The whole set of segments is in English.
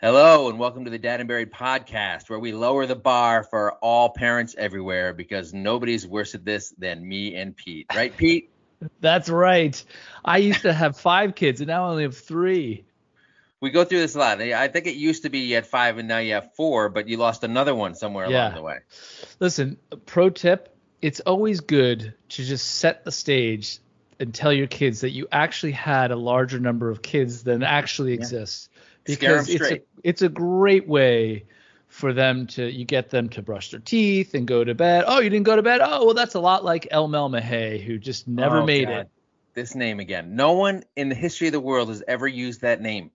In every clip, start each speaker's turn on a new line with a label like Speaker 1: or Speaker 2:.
Speaker 1: Hello, and welcome to the Dad and Buried podcast, where we lower the bar for all parents everywhere because nobody's worse at this than me and Pete. Right, Pete?
Speaker 2: That's right. I used to have five kids, and now I only have three.
Speaker 1: We go through this a lot. I think it used to be you had five, and now you have four, but you lost another one somewhere
Speaker 2: Yeah.
Speaker 1: along the way.
Speaker 2: Listen, pro tip it's always good to just set the stage and tell your kids that you actually had a larger number of kids than actually exists. Because it's a, it's a great way for them to you get them to brush their teeth and go to bed. Oh, you didn't go to bed? Oh, well that's a lot like El Mel Mahay, who just never
Speaker 1: Oh,
Speaker 2: made
Speaker 1: God.
Speaker 2: it.
Speaker 1: This name again. No one in the history of the world has ever used that name.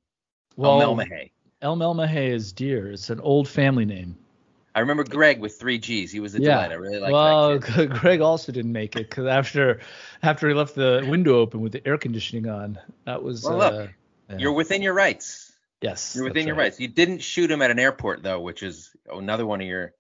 Speaker 2: Well,
Speaker 1: Mel Mahay.
Speaker 2: El Mel Mahay is dear. It's an old family name.
Speaker 1: I remember Greg with three G's. He was a
Speaker 2: Yeah.
Speaker 1: delight. I really liked
Speaker 2: well,
Speaker 1: that kid.
Speaker 2: Greg also didn't make it because after after he left the window open with the air conditioning on, that was.
Speaker 1: Well,
Speaker 2: uh,
Speaker 1: look,
Speaker 2: yeah.
Speaker 1: You're within your rights.
Speaker 2: Yes,
Speaker 1: You're within your
Speaker 2: right.
Speaker 1: rights. You didn't shoot him at an airport though, which is another one of your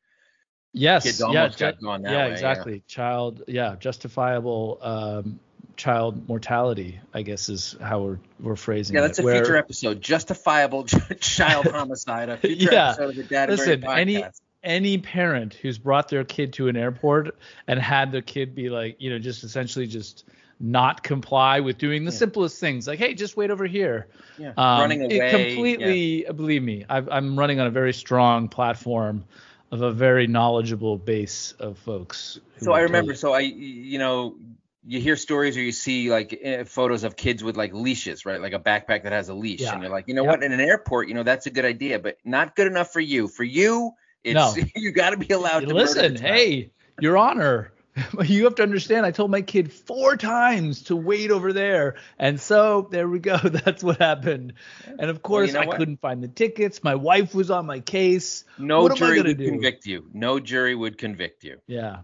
Speaker 2: Yes,
Speaker 1: kids
Speaker 2: yeah,
Speaker 1: almost
Speaker 2: ju-
Speaker 1: got gone that
Speaker 2: yeah,
Speaker 1: way, yeah.
Speaker 2: exactly. Child, yeah, justifiable um, child mortality, I guess is how we're we're phrasing it.
Speaker 1: Yeah,
Speaker 2: it.
Speaker 1: that's a
Speaker 2: where-
Speaker 1: future episode. Justifiable child homicide. A future
Speaker 2: Yeah.
Speaker 1: episode of the Dad
Speaker 2: Listen, any any parent who's brought their kid to an airport and had their kid be like, you know, just essentially just not comply with doing the
Speaker 1: Yeah.
Speaker 2: simplest things, like, hey, just wait over here.
Speaker 1: yeah.
Speaker 2: Um,
Speaker 1: running
Speaker 2: it
Speaker 1: away.
Speaker 2: completely, believe me, I've, I'm running on a very strong platform of a very knowledgeable base of folks.
Speaker 1: So I remember. So I, you know, you hear stories or you see like eh, photos of kids with like leashes, right? Like a backpack that has a leash,
Speaker 2: Yeah.
Speaker 1: and you're like, you know
Speaker 2: Yep.
Speaker 1: what? In an airport, you know, that's a good idea, but not good enough for you. For you, it's
Speaker 2: No.
Speaker 1: you got to be allowed to
Speaker 2: Listen, hey, Your Honor, you have to understand. I told my kid four times to wait over there, and so there we go. That's what happened. And of course,
Speaker 1: you know
Speaker 2: I
Speaker 1: what?
Speaker 2: couldn't find the tickets. My wife was on my case.
Speaker 1: No
Speaker 2: What
Speaker 1: jury would
Speaker 2: do?
Speaker 1: convict you. No jury would convict you.
Speaker 2: Yeah.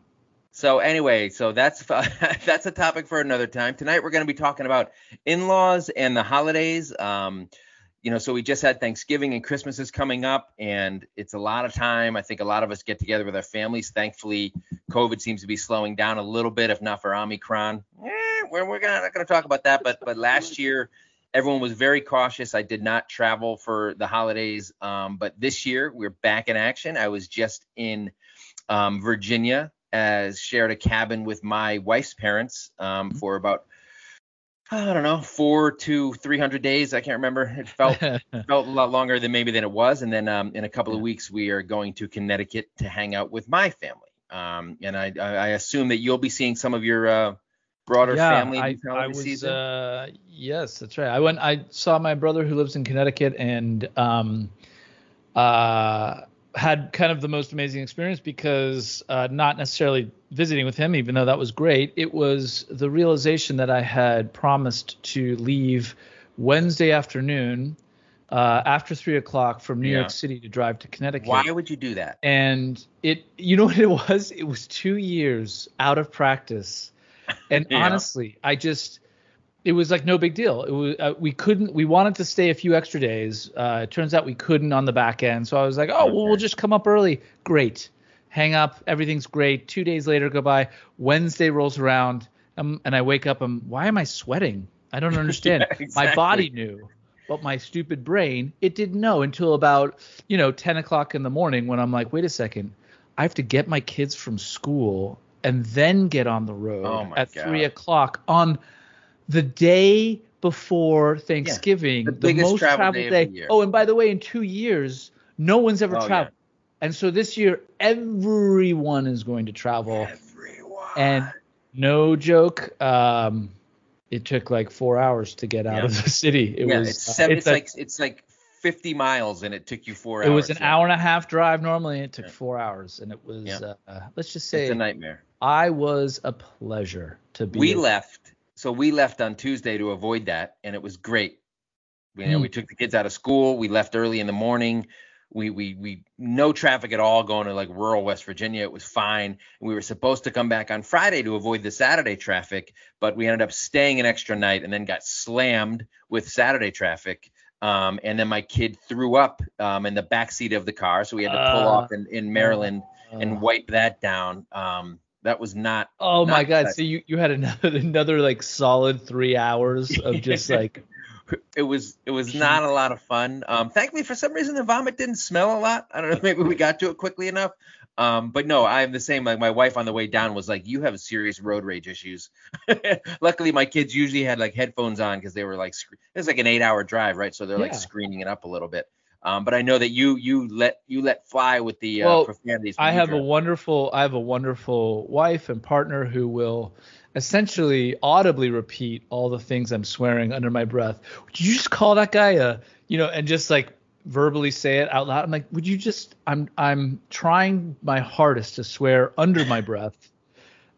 Speaker 1: So anyway, so that's that's a topic for another time. Tonight we're going to be talking about in-laws and the holidays. Um, you know, so we just had Thanksgiving and Christmas is coming up, and it's a lot of time. I think a lot of us get together with our families. Thankfully, COVID seems to be slowing down a little bit, if not for Omicron. Eh, we're we're gonna, not going to talk about that, but but last year everyone was very cautious. I did not travel for the holidays, um, but this year we're back in action. I was just in um, Virginia, as shared a cabin with my wife's parents um, for about I don't know four to three hundred days. I can't remember. It felt felt a lot longer than maybe than it was. And then um, in a couple of weeks we are going to Connecticut to hang out with my family. Um, and I, I assume that you'll be seeing some of your uh, broader
Speaker 2: yeah,
Speaker 1: family
Speaker 2: I, I was,
Speaker 1: season.
Speaker 2: Uh, yes, that's right. I went. I saw my brother who lives in Connecticut, and um, uh, had kind of the most amazing experience because uh, not necessarily visiting with him, even though that was great. It was the realization that I had promised to leave Wednesday afternoon uh, after three o'clock from New
Speaker 1: Yeah.
Speaker 2: York City to drive to Connecticut
Speaker 1: Why would you do that?
Speaker 2: and it you know what it was it was two years out of practice and
Speaker 1: Yeah.
Speaker 2: honestly i just it was like no big deal it was uh, we couldn't we wanted to stay a few extra days uh it turns out we couldn't on the back end so i was like oh well we'll just come up early great hang up everything's great. Two days later go by wednesday rolls around um, and i wake up i'm why am i sweating? I don't understand.
Speaker 1: Yeah,
Speaker 2: my body knew but my stupid brain it didn't know until about you know 10 o'clock in the morning when i'm like wait a second. I have to get my kids from school and then get on the road
Speaker 1: Oh
Speaker 2: at
Speaker 1: God.
Speaker 2: 3 o'clock on the day before thanksgiving
Speaker 1: the
Speaker 2: the,
Speaker 1: biggest
Speaker 2: most
Speaker 1: travel
Speaker 2: traveled
Speaker 1: day of
Speaker 2: day,
Speaker 1: the year.
Speaker 2: oh and by the way in two years no one's ever
Speaker 1: Oh, yeah.
Speaker 2: traveled and so this year everyone is going to travel
Speaker 1: Everyone.
Speaker 2: and no joke um it took like four hours to get out
Speaker 1: Yeah.
Speaker 2: of the city it
Speaker 1: yeah,
Speaker 2: was
Speaker 1: it's,
Speaker 2: uh,
Speaker 1: seven, it's,
Speaker 2: a-
Speaker 1: like it's like 50 miles and it took you four
Speaker 2: it
Speaker 1: hours.
Speaker 2: It was an
Speaker 1: Yeah.
Speaker 2: hour and a half drive normally. It took
Speaker 1: Yeah.
Speaker 2: four hours, and it was
Speaker 1: Yeah.
Speaker 2: uh, let's just say.
Speaker 1: It's a nightmare.
Speaker 2: I was a pleasure to be.
Speaker 1: we left so we left on tuesday to avoid that and it was great you know
Speaker 2: Hmm.
Speaker 1: we took the kids out of school we left early in the morning we we we no traffic at all going to like rural west virginia. It was fine. We were supposed to come back on friday to avoid the saturday traffic but we ended up staying an extra night and then got slammed with saturday traffic um, and then my kid threw up um, in the back seat of the car so we had to pull
Speaker 2: Uh,
Speaker 1: off in, in maryland and
Speaker 2: Uh,
Speaker 1: wipe that down. Um, that was not
Speaker 2: oh my god!
Speaker 1: that-
Speaker 2: So you you had another another like solid three hours of just like
Speaker 1: it was it was not a lot of fun. Um, thankfully, for some reason, the vomit didn't smell a lot. I don't know, maybe we got to it quickly enough. Um, but no, I'm the same. Like my wife on the way down was like, "You have serious road rage issues." Luckily, my kids usually had like headphones on because they were like, it was like an eight-hour drive, right? So they're like
Speaker 2: Yeah.
Speaker 1: screening it up a little bit. Um, but I know that you you let you let fly with the uh,
Speaker 2: Well,
Speaker 1: profanities.
Speaker 2: I have a wonderful I have a wonderful wife and partner who will essentially audibly repeat all the things I'm swearing under my breath. Would you just call that guy a you know and just like verbally say it out loud? I'm like, would you just I'm I'm trying my hardest to swear under my breath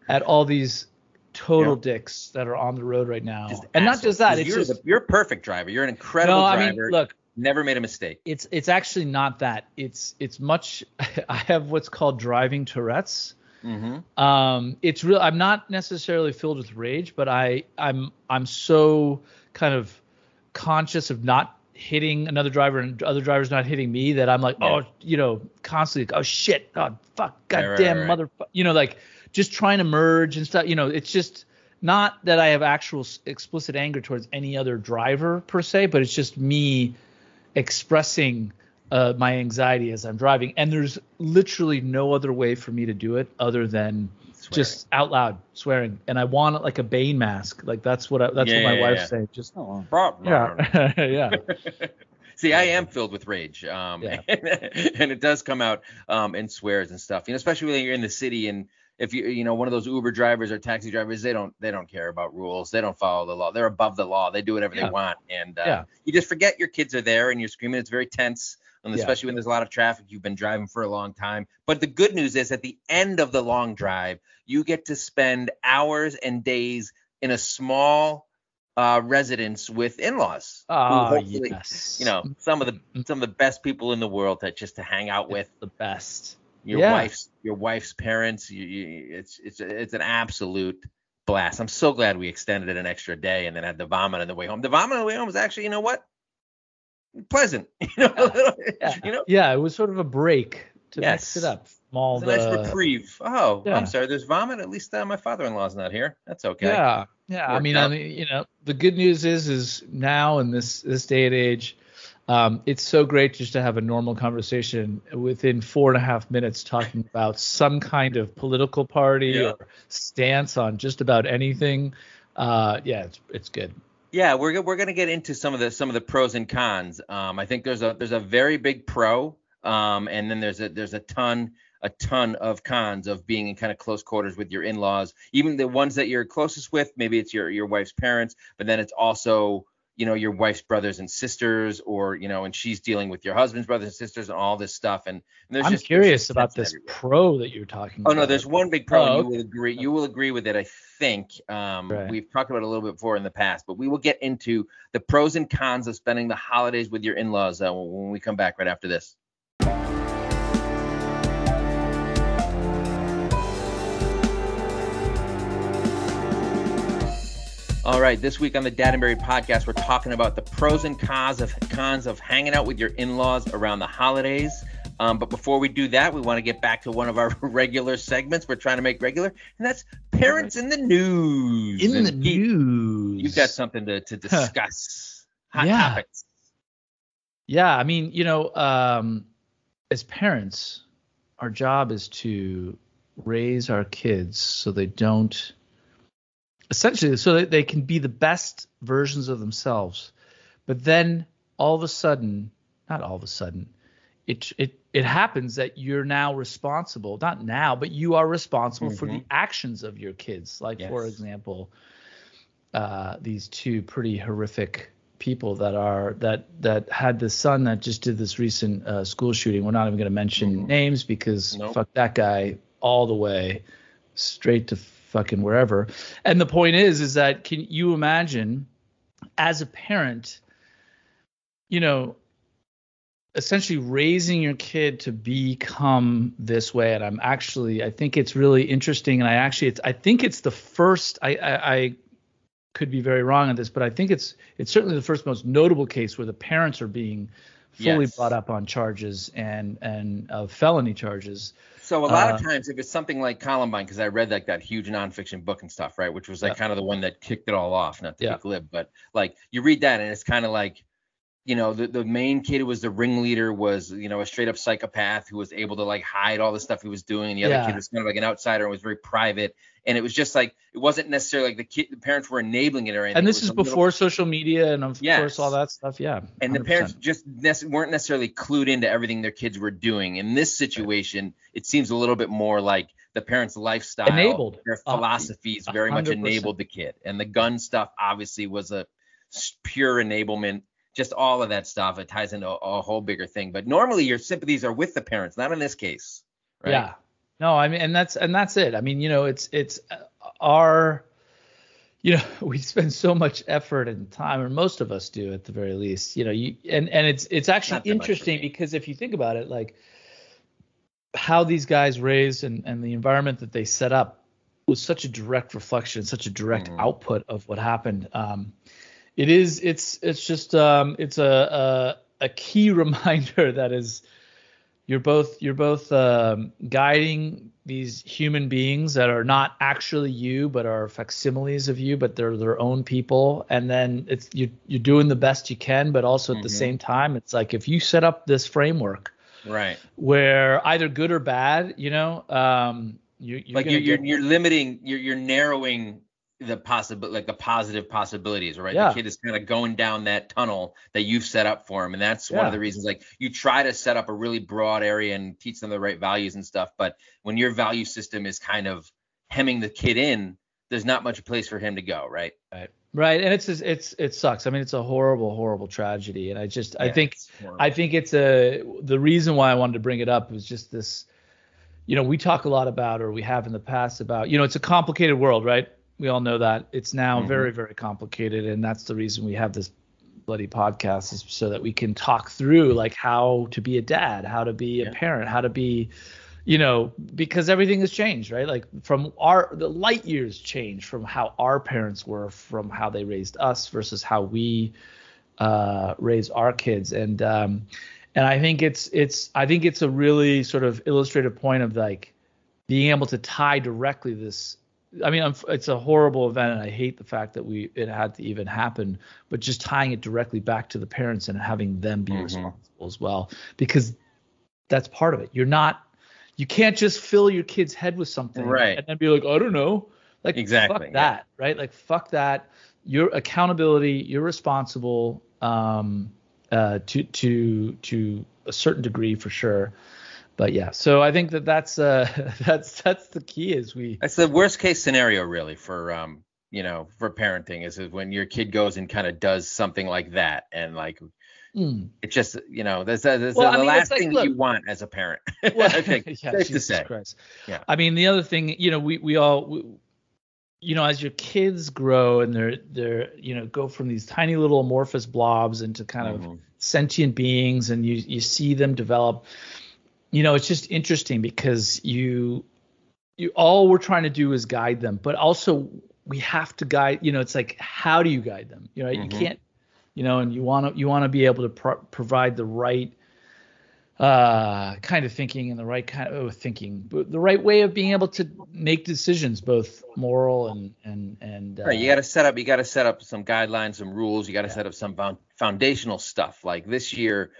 Speaker 2: at all these total
Speaker 1: Yeah.
Speaker 2: dicks that are on the road right now.
Speaker 1: Just
Speaker 2: and not just that. it's
Speaker 1: you're
Speaker 2: just
Speaker 1: the, you're a perfect driver. You're an incredible
Speaker 2: no, I
Speaker 1: driver.
Speaker 2: mean, look,
Speaker 1: Never made a mistake.
Speaker 2: it's it's actually not that. It's it's much. I have what's called driving Tourette's.
Speaker 1: Mm-hmm.
Speaker 2: Um, it's real. I'm not necessarily filled with rage, but I I'm I'm so kind of conscious of not hitting another driver and other drivers not hitting me that I'm like,
Speaker 1: Yeah.
Speaker 2: oh, you know, constantly, oh shit, oh fuck,
Speaker 1: Right, right,
Speaker 2: goddamn
Speaker 1: right, right.
Speaker 2: motherfucker, you know, like just trying to merge and stuff. You know, it's just not that I have actual explicit anger towards any other driver per se, but it's just me expressing uh, my anxiety as I'm driving. And there's literally no other way for me to do it other than just out loud swearing. And I want it like a Bane mask. Like that's what I, that's
Speaker 1: Yeah,
Speaker 2: what my
Speaker 1: yeah,
Speaker 2: wife's
Speaker 1: yeah.
Speaker 2: saying. Just
Speaker 1: Swearing.
Speaker 2: yeah, yeah.
Speaker 1: See, I am filled with rage, um,
Speaker 2: Yeah.
Speaker 1: and it does come out um, in swears and stuff. You know, especially when you're in the city and if you you know one of those Uber drivers or taxi drivers, they don't they don't care about rules. They don't follow the law. They're above the law. They do whatever
Speaker 2: Yeah.
Speaker 1: they want, and uh,
Speaker 2: Yeah.
Speaker 1: you just forget your kids are there and you're screaming. It's very tense. And
Speaker 2: Yeah.
Speaker 1: especially when there's a lot of traffic, you've been driving for a long time. But the good news is, at the end of the long drive, you get to spend hours and days in a small uh, residence with in-laws.
Speaker 2: Oh yes.
Speaker 1: you know some of the some of the best people in the world that just to hang out with
Speaker 2: the best.
Speaker 1: your
Speaker 2: Yeah.
Speaker 1: wife's your wife's parents you, you, it's it's it's an absolute blast i'm so glad we extended it an extra day and then had the vomit on the way home the vomit on the way home was actually you know what pleasant you know little-
Speaker 2: Yeah.
Speaker 1: you know
Speaker 2: Yeah, it was sort of a break to mix it up. from All
Speaker 1: it's a nice
Speaker 2: the
Speaker 1: reprieve oh
Speaker 2: Yeah.
Speaker 1: i'm sorry there's vomit at least uh, my father-in-law's not here that's okay
Speaker 2: Yeah, yeah. I
Speaker 1: Worked
Speaker 2: mean, I mean, you know, the good news is, is now in this this day and age, um, it's so great just to have a normal conversation within four and a half minutes talking about some kind of political party
Speaker 1: Yeah.
Speaker 2: or stance on just about anything. Uh, yeah, it's it's good.
Speaker 1: Yeah, we're we're gonna get into some of the some of the pros and cons. Um, I think there's a there's a very big pro, um, and then there's a there's a ton a ton of cons of being in kind of close quarters with your in-laws, even the ones that you're closest with. Maybe it's your your wife's parents, but then it's also you know your wife's brothers and sisters, or you know, and she's dealing with your husband's brothers and sisters and all this stuff. And, and there's
Speaker 2: I'm
Speaker 1: just,
Speaker 2: curious
Speaker 1: just
Speaker 2: about this
Speaker 1: everywhere.
Speaker 2: pro that you're talking
Speaker 1: Oh
Speaker 2: about.
Speaker 1: no, there's one big pro.
Speaker 2: Oh,
Speaker 1: and you will agree. You will agree with it, I think. Um,
Speaker 2: Right.
Speaker 1: We've talked about it a little bit before in the past, but we will get into the pros and cons of spending the holidays with your in-laws uh, when we come back right after this. All right, this week on the Dad and Buried podcast, we're talking about the pros and cons of cons of hanging out with your in-laws around the holidays. Um, but before we do that, we want to get back to one of our regular segments we're trying to make regular, and that's parents in the news.
Speaker 2: in
Speaker 1: And
Speaker 2: the
Speaker 1: Pete,
Speaker 2: news.
Speaker 1: You've got something to, to discuss. Hot
Speaker 2: Yeah.
Speaker 1: topics.
Speaker 2: Yeah, I mean, you know, um, as parents, our job is to raise our kids so they don't essentially so that they can be the best versions of themselves. But then all of a sudden, not all of a sudden, it it it happens that you're now responsible, not now, but you are responsible for the actions of your kids. Like for example, uh, these two pretty horrific people that are that that had the son that just did this recent uh, school shooting. We're not even going to mention
Speaker 1: Mhm.
Speaker 2: names because
Speaker 1: Nope.
Speaker 2: fuck that guy all the way straight to fucking wherever. And the point is, is that can you imagine as a parent, you know, essentially raising your kid to become this way and i'm actually i think it's really interesting and i actually it's i think it's the first i i, I could be very wrong on this but i think it's it's certainly the first most notable case where the parents are being fully
Speaker 1: Yes.
Speaker 2: brought up on charges and and of felony charges.
Speaker 1: So a lot
Speaker 2: Uh,
Speaker 1: of times, if it's something like Columbine, because I read like that huge nonfiction book and stuff, right, which was like
Speaker 2: Yeah.
Speaker 1: kind of the one that kicked it all off, not to
Speaker 2: Yeah.
Speaker 1: be glib, but like you read that and it's kind of like, you know, the the main kid who was the ringleader was, you know, a straight up psychopath who was able to like hide all the stuff he was doing, and the other
Speaker 2: Yeah.
Speaker 1: kid was kind of like an outsider and was very private, and it was just like it wasn't necessarily like the kid, the parents were enabling it or anything.
Speaker 2: And this is
Speaker 1: a little-
Speaker 2: before social media and of
Speaker 1: Yes.
Speaker 2: course all that stuff. Yeah.
Speaker 1: and the parents just nec- weren't necessarily clued into everything their kids were doing. In this situation, it seems a little bit more like the parents' lifestyle,
Speaker 2: Enabled.
Speaker 1: their philosophies very much enabled the kid, and the gun stuff obviously was a pure enablement. Just all of that stuff, it ties into a, a whole bigger thing. But normally, your sympathies are with the parents, not in this case, right?
Speaker 2: Yeah. No, I mean, and that's and that's it. I mean, you know, it's it's uh, our, you know, we spend so much effort and time, or most of us do at the very least. You know, you and and it's it's actually
Speaker 1: Not that much for
Speaker 2: interesting because if you think about it, like how these guys raised and and the environment that they set up was such a direct reflection, such a direct
Speaker 1: Mhm.
Speaker 2: output of what happened. Um, it is it's it's just um it's a a, a key reminder that is you're both you're both um, guiding these human beings that are not actually you but are facsimiles of you but they're their own people and then it's you you're doing the best you can but also at the
Speaker 1: Mhm.
Speaker 2: same time it's like if you set up this framework
Speaker 1: Right.
Speaker 2: where either good or bad you know um you, you're
Speaker 1: like you're, you're you're limiting you're you're narrowing the possible like the positive possibilities right
Speaker 2: Yeah.
Speaker 1: the kid is kind of going down that tunnel that you've set up for him and that's one of the reasons like you try to set up a really broad area and teach them the right values and stuff but when your value system is kind of hemming the kid in there's not much place for him to go right
Speaker 2: right right and it's just- it's it sucks i mean it's a horrible horrible tragedy and i just i think. I think it's a the reason why I wanted to bring it up was just this. You know, we talk a lot about, or we have in the past about, you know, it's a complicated world, right? We all know that it's now
Speaker 1: Mhm.
Speaker 2: very, very complicated, and that's the reason we have this bloody podcast is so that we can talk through like how to be a dad, how to be a parent, how to be, you know, because everything has changed, right? Like from our the light years changed from how our parents were, from how they raised us versus how we uh, raise our kids, and um, and I think it's it's I think it's a really sort of illustrative point of like being able to tie directly this. I mean, it's a horrible event, and I hate the fact that we it had to even happen. But just tying it directly back to the parents and having them be
Speaker 1: Mhm.
Speaker 2: responsible as well, because that's part of it. You're not, you can't just fill your kid's head with something,
Speaker 1: Right.
Speaker 2: And then be like, I don't know, like
Speaker 1: Exactly,
Speaker 2: fuck
Speaker 1: yeah.
Speaker 2: that, right? Like fuck that. Your accountability, you're responsible um, uh, to to to a certain degree for sure. But yeah, so I think that that's uh that's that's the key is we
Speaker 1: that's the worst case scenario really for um you know for parenting is when your kid goes and kind of does something like that and like
Speaker 2: Mm.
Speaker 1: it just you know that's, that's
Speaker 2: Well, I
Speaker 1: the
Speaker 2: mean,
Speaker 1: last
Speaker 2: like,
Speaker 1: thing
Speaker 2: look-
Speaker 1: you want as a parent
Speaker 2: Well,
Speaker 1: I think
Speaker 2: yeah,
Speaker 1: safe to say
Speaker 2: Christ.
Speaker 1: Yeah.
Speaker 2: I mean, the other thing, you know, we we all, we, you know, as your kids grow and they're they're you know go from these tiny little amorphous blobs into kind of
Speaker 1: Mhm.
Speaker 2: sentient beings, and you you see them develop. You know, it's just interesting because you you all we're trying to do is guide them, but also we have to guide. You know, it's like how do you guide them? You know,
Speaker 1: Mhm.
Speaker 2: you can't. You know, and you want to you want to be able to pro- provide the right uh, kind of thinking and the right kind of thinking, but the right way of being able to make decisions, both moral and and and. Uh,
Speaker 1: right you got to set up you got to set up some guidelines some rules you got to
Speaker 2: Yeah.
Speaker 1: set up some foundational stuff like this year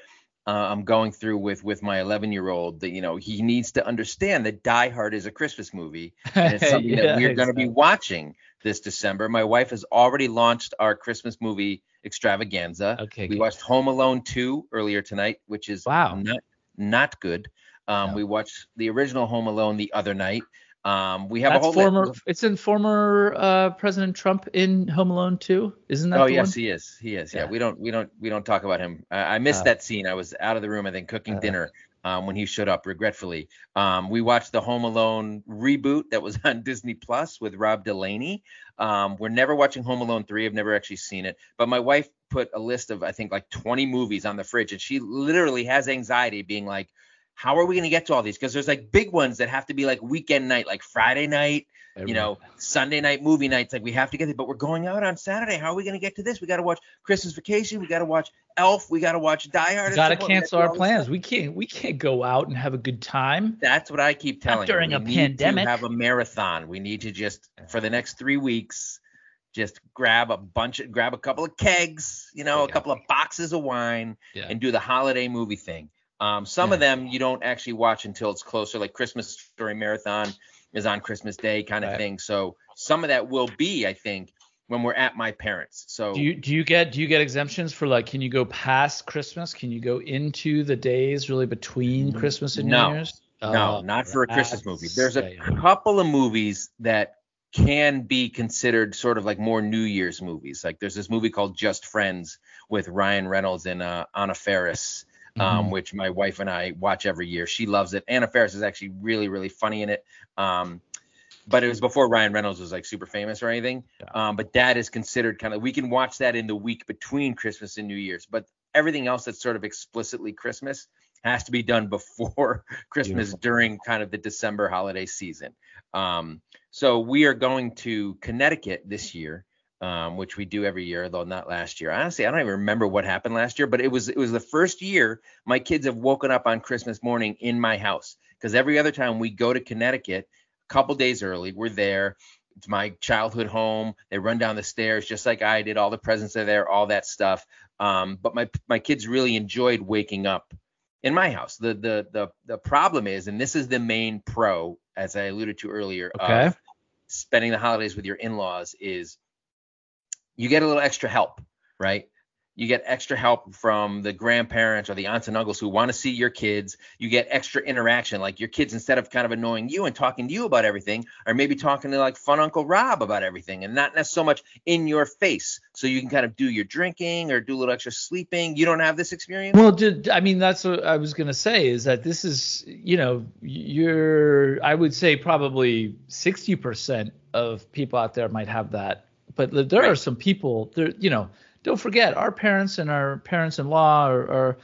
Speaker 1: uh, i'm going through with with my 11 year old that you know he needs to understand that die hard is a christmas movie and it's something
Speaker 2: Yeah,
Speaker 1: that we're going to be watching this december my wife has already launched our christmas movie extravaganza
Speaker 2: Okay.
Speaker 1: we
Speaker 2: good.
Speaker 1: watched home alone 2 earlier tonight which is
Speaker 2: Wow.
Speaker 1: not not good um,
Speaker 2: No.
Speaker 1: we watched the original home alone the other night um, we have
Speaker 2: That's
Speaker 1: a whole
Speaker 2: former.
Speaker 1: list.
Speaker 2: It's in former uh, President Trump in Home Alone too, isn't that?
Speaker 1: Oh yes,
Speaker 2: one?
Speaker 1: he is. He is. Yeah.
Speaker 2: Yeah.
Speaker 1: We don't. We don't. We don't talk about him. I, I missed
Speaker 2: Uh,
Speaker 1: that scene. I was out of the room. I think cooking
Speaker 2: uh.
Speaker 1: dinner um, when he showed up, regretfully. Um, we watched the Home Alone reboot that was on Disney Plus with Rob Delaney. Um, we're never watching Home Alone three. I've never actually seen it, but my wife put a list of I think like 20 movies on the fridge, and she literally has anxiety, being like. How are we going to get to all these? Because there's like big ones that have to be like weekend night, like Friday night, you know, Sunday night movie nights, like we have to get it, but we're going out on Saturday. How are we going to get to this? We got to watch Christmas Vacation. We got to watch Elf. We got to watch Die Hard.
Speaker 2: We got to cancel our plans. We can't. We can't go out and have a good time.
Speaker 1: That's what I keep telling. Not
Speaker 2: during
Speaker 1: you.
Speaker 2: a pandemic.
Speaker 1: have a marathon. We need to just for the next three weeks, just grab a bunch of, grab a couple of kegs, you know, yeah. a couple of boxes of wine, yeah. and do the holiday movie thing. Um, some yeah. of them you don't actually watch until it's closer, like Christmas Story Marathon is on Christmas Day kind of right. thing. So some of that will be, I think, when we're at my parents. So
Speaker 2: do you do you get do you get exemptions for like can you go past Christmas? Can you go into the days really between. Christmas and
Speaker 1: no.
Speaker 2: New Year's?
Speaker 1: No, uh, not for a Christmas movie. There's a couple of movies that can be considered sort of like more New Year's movies. Like there's this movie called Just Friends with Ryan Reynolds and uh, Anna Faris um, mm-hmm. which my wife and I watch every year. She loves it. Anna Faris is actually really, really funny in it. Um, but it was before Ryan Reynolds was like super famous or anything. Yeah. Um, but that is considered kind of we can watch that in the week between Christmas and New Year's. But everything else that's sort of explicitly Christmas has to be done before Christmas Beautiful. during kind of the December holiday season. Um, so we are going to Connecticut this year um, which we do every year, though not last year. Honestly, I don't even remember what happened last year, but it was it was the first year my kids have woken up on Christmas morning in my house because every other time we go to Connecticut a couple days early, we're there. It's my childhood home. They run down the stairs just like I did. All the presents are there, all that stuff. Um, but my my kids really enjoyed waking up in my house. The the the the problem is, and this is the main pro, as I alluded to earlier,
Speaker 2: okay.
Speaker 1: of spending the holidays with your in-laws is you get a little extra help, right? You get extra help from the grandparents or the aunts and uncles who want to see your kids. You get extra interaction, like your kids, instead of kind of annoying you and talking to you about everything, are maybe talking to like fun Uncle Rob about everything and not so much in your face. So you can kind of do your drinking or do a little extra sleeping. You don't have this experience?
Speaker 2: Well, did, I mean, that's what I was going to say is that this is, you know, you're, I would say probably 60% of people out there might have that but there right. are some people there you know don't forget our parents and our parents-in-law are, are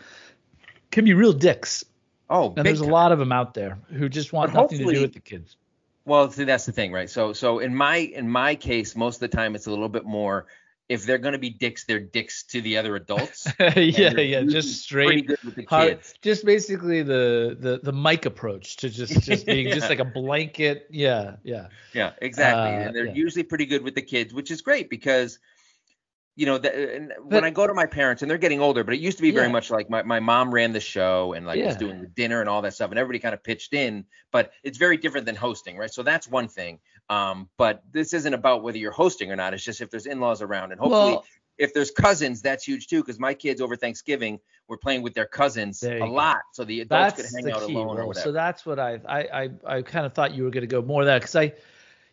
Speaker 2: can be real dicks
Speaker 1: oh
Speaker 2: and there's time. a lot of them out there who just want but nothing to do with the kids
Speaker 1: well see that's the thing right so so in my in my case most of the time it's a little bit more if they're going to be dicks, they're dicks to the other adults.
Speaker 2: yeah, yeah, just straight. Hard, just basically the the the mic approach to just just being yeah. just like a blanket. Yeah, yeah.
Speaker 1: Yeah, exactly. Uh, and they're yeah. usually pretty good with the kids, which is great because you know, the, but, when I go to my parents and they're getting older, but it used to be very yeah. much like my, my mom ran the show and like was doing the dinner and all that stuff and everybody kind of pitched in, but it's very different than hosting, right? So that's one thing. Um, but this isn't about whether you're hosting or not. It's just if there's in-laws around and hopefully well, if there's cousins, that's huge too. Cause my kids over Thanksgiving were playing with their cousins a go. lot. So the adults
Speaker 2: that's
Speaker 1: could hang out
Speaker 2: key,
Speaker 1: alone or whatever.
Speaker 2: So that's what I, I, I, I kind of thought you were going to go more that. Cause I,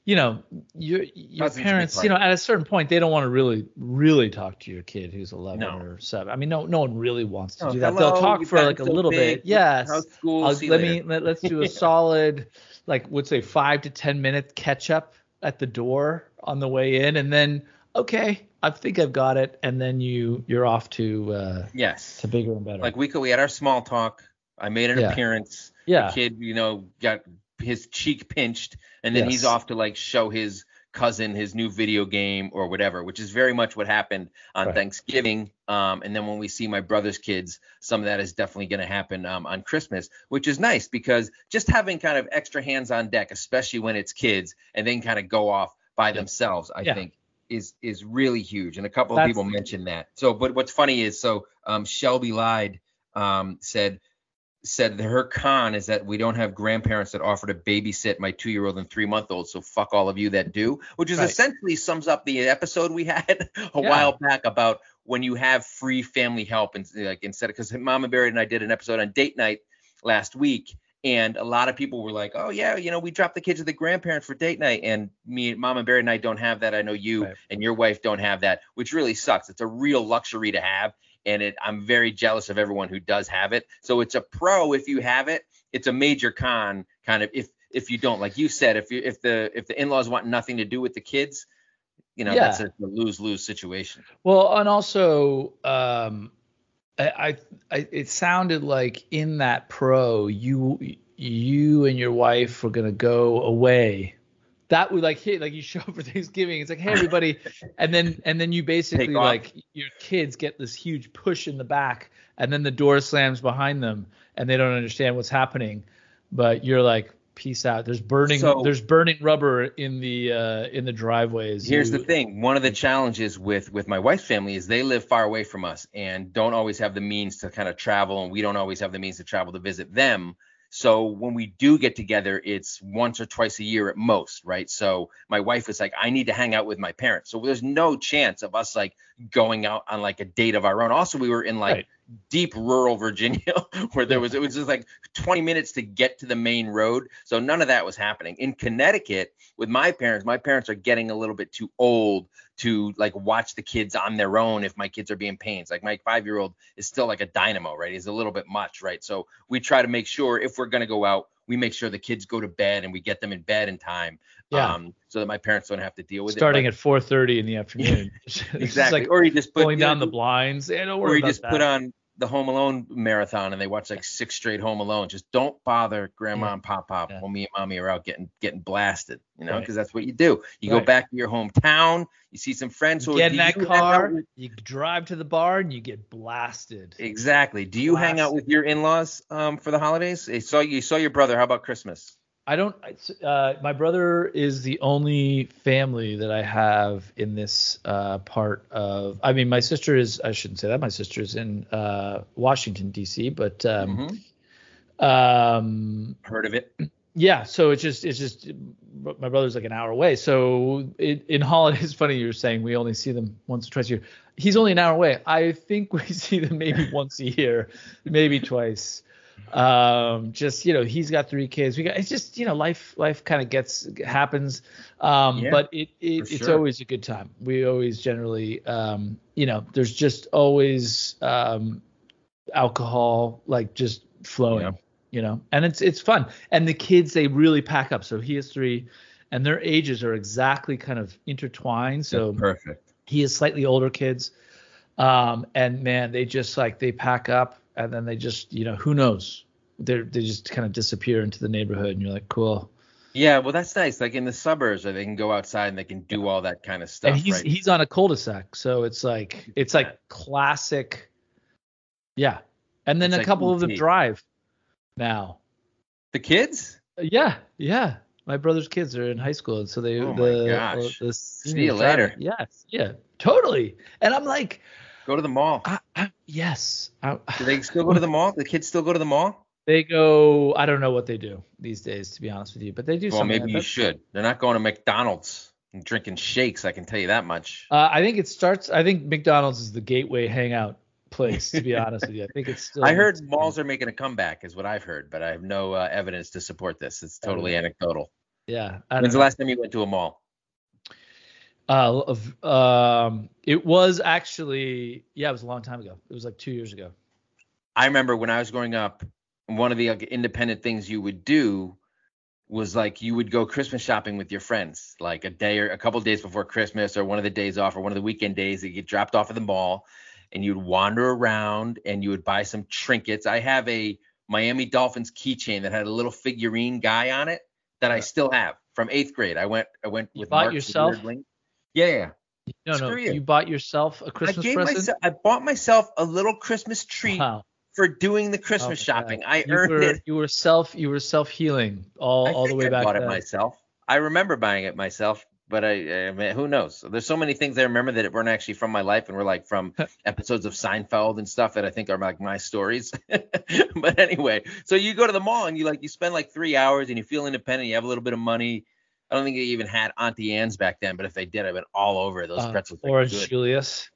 Speaker 2: you know, your your Cousins parents, you know, at a certain point, they don't want to really, really talk to your kid who's 11 no. or 7. I mean, no, no one really wants to oh, do that.
Speaker 1: Hello,
Speaker 2: They'll talk for like a little bit. Yes.
Speaker 1: School,
Speaker 2: let later. me let, let's do a solid, like, would say five to 10 minute catch up at the door on the way in, and then okay, I think I've got it, and then you you're off to uh,
Speaker 1: yes
Speaker 2: to bigger and better.
Speaker 1: Like we could, we had our small talk. I made an
Speaker 2: yeah.
Speaker 1: appearance.
Speaker 2: Yeah.
Speaker 1: The kid, you know, got his cheek pinched, and then yes. he's off to like show his cousin his new video game or whatever, which is very much what happened on right. Thanksgiving. Um, and then when we see my brother's kids, some of that is definitely going to happen um, on Christmas, which is nice because just having kind of extra hands on deck, especially when it's kids, and then kind of go off by yeah. themselves, I yeah. think is is really huge. And a couple That's, of people mentioned that. So, but what's funny is so um, Shelby lied um, said said that her con is that we don't have grandparents that offer to babysit my two year old and three month old. So fuck all of you that do, which is right. essentially sums up the episode we had a yeah. while back about when you have free family help and like instead of because Mama Barry and I did an episode on date night last week. And a lot of people were like, "Oh yeah, you know, we dropped the kids with the grandparents for date night." And me, Mom and Barry, and I don't have that. I know you right. and your wife don't have that, which really sucks. It's a real luxury to have and it I'm very jealous of everyone who does have it. So it's a pro if you have it. It's a major con kind of if if you don't. Like you said, if you if the if the in-laws want nothing to do with the kids, you know, yeah. that's a, lose-lose situation.
Speaker 2: Well, and also um I, I it sounded like in that pro you you and your wife were going to go away that would like hey like you show up for Thanksgiving. It's like hey everybody, and then and then you basically like your kids get this huge push in the back, and then the door slams behind them, and they don't understand what's happening, but you're like peace out. There's burning
Speaker 1: So-
Speaker 2: there's burning rubber in the uh in the driveways.
Speaker 1: Here's
Speaker 2: You-
Speaker 1: the thing. One of the challenges with with my wife's family is they live far away from us and don't always have the means to kind of travel, and we don't always have the means to travel to visit them. So when we do get together, it's once or twice a year at most, right? So my wife was like, I need to hang out with my parents. So there's no chance of us like going out on like a date of our own. Also, we were in like
Speaker 2: Right.
Speaker 1: deep rural Virginia where there was it was just like 20 minutes to get to the main road. So none of that was happening. In Connecticut, with my parents, my parents are getting a little bit too old to like watch the kids on their own if my kids are being pains. Like my five year old is still like a dynamo, right? He's a little bit much, right? So we try to make sure if we're gonna go out, we make sure the kids go to bed and we get them in bed in time.
Speaker 2: Yeah.
Speaker 1: Um, so that my parents don't have to deal with
Speaker 2: starting
Speaker 1: it.
Speaker 2: Starting at 4:30 in the afternoon.
Speaker 1: Exactly.
Speaker 2: like
Speaker 1: or you just put
Speaker 2: pulling
Speaker 1: you know,
Speaker 2: down the blinds. Yeah, don't
Speaker 1: or you just
Speaker 2: that.
Speaker 1: put on the Home Alone marathon and they watch like six straight Home Alone. Just don't bother Grandma
Speaker 2: Yeah.
Speaker 1: and Pop Pop
Speaker 2: Yeah.
Speaker 1: when me and Mommy are out getting getting blasted, you know,
Speaker 2: Right.
Speaker 1: because that's what you do. You go back to your hometown, you see some friends.
Speaker 2: You
Speaker 1: So
Speaker 2: get in that
Speaker 1: you
Speaker 2: car,
Speaker 1: with-
Speaker 2: you drive to the bar, and you get blasted.
Speaker 1: exactly. Do you hang out with your in-laws um, for the holidays? I saw you saw your brother. How about Christmas?
Speaker 2: I don't. Uh, my brother is the only family that I have in this uh, part of. I mean, my sister is. I shouldn't say that. My sister is in uh, Washington D.C. But um,
Speaker 1: Mhm.
Speaker 2: um,
Speaker 1: Heard of it?
Speaker 2: yeah, so it's just it's just my brother's like an hour away. So it, in holidays, funny you were saying we only see them once or twice a year. He's only an hour away. I think we see them maybe once a year, maybe twice. Um, just you know, he's got three kids. We got it's just you know, life life kind of gets happens. Um,
Speaker 1: Yeah,
Speaker 2: but it, it it's
Speaker 1: sure.
Speaker 2: always a good time. We always generally um, you know, there's just always um alcohol like just flowing
Speaker 1: Yeah.
Speaker 2: you know and it's it's fun and the kids they really pack up so he has three and their ages are exactly kind of intertwined so
Speaker 1: perfect.
Speaker 2: he has slightly older kids um and man they just like they pack up and then they just you know who knows they they just kind of disappear into the neighborhood and you're like cool
Speaker 1: Yeah, well, that's nice. Like in the suburbs, where they can go outside and they can do all that kind of stuff.
Speaker 2: and he's
Speaker 1: right?
Speaker 2: he's on a cul-de-sac so it's like it's like classic yeah and then
Speaker 1: It's
Speaker 2: a
Speaker 1: like
Speaker 2: couple of them drive now
Speaker 1: the kids.
Speaker 2: Uh, yeah, yeah. My brother's kids are in high school, and so they
Speaker 1: Oh my
Speaker 2: the,
Speaker 1: gosh.
Speaker 2: the
Speaker 1: See you later.
Speaker 2: Yes, yeah, totally. And I'm like,
Speaker 1: Go to the mall.
Speaker 2: I, I, yes. I,
Speaker 1: Do they still go to the mall? The kids still go to the mall?
Speaker 2: they go. I don't know what they do these days, to be honest with you, but they do
Speaker 1: Well, maybe
Speaker 2: like
Speaker 1: you should. They're not going to McDonald's and drinking shakes. I can tell you that much.
Speaker 2: Uh, I think it starts. I think McDonald's is the gateway hangout place. To be honest with you, I think it's still.
Speaker 1: I heard malls are making a comeback, is what I've heard, but I have no uh, evidence to support this. It's totally anecdotal.
Speaker 2: Yeah.
Speaker 1: When's the last time you went to a mall?
Speaker 2: Uh, of- um, it was actually yeah, it was a long time ago. It was like two years ago.
Speaker 1: I remember when I was growing up, one of the like, independent things you would do was like you would go Christmas shopping with your friends, like a day or a couple days before Christmas, or one of the days off, or one of the weekend days that you get dropped off at the mall, and you'd wander around and you would buy some trinkets. I have a Miami Dolphins keychain that had a little figurine guy on it that I still have from eighth grade. I went I went
Speaker 2: You
Speaker 1: with
Speaker 2: bought
Speaker 1: Mark
Speaker 2: yourself?
Speaker 1: Weirdling. Yeah, yeah.
Speaker 2: No, no,
Speaker 1: you.
Speaker 2: you bought yourself a Christmas I
Speaker 1: gave
Speaker 2: present.
Speaker 1: myself I bought myself a little Christmas tree
Speaker 2: Wow.
Speaker 1: for doing the Christmas
Speaker 2: Oh
Speaker 1: shopping.
Speaker 2: God.
Speaker 1: I
Speaker 2: you
Speaker 1: earned
Speaker 2: were,
Speaker 1: it.
Speaker 2: You were self you were self healing all,
Speaker 1: I
Speaker 2: all the way
Speaker 1: I
Speaker 2: back I
Speaker 1: bought
Speaker 2: then.
Speaker 1: it myself. I remember buying it myself, but I, I mean, who knows? There's so many things I remember that weren't actually from my life and were like from episodes of Seinfeld and stuff that I think are like my stories. but anyway, so you go to the mall and you like you spend like three hours and you feel independent. You have a little bit of money. I don't think they even had Auntie Anne's back then, but if they did, I've been all over those
Speaker 2: Uh,
Speaker 1: pretzels.
Speaker 2: Orange
Speaker 1: good.
Speaker 2: Julius.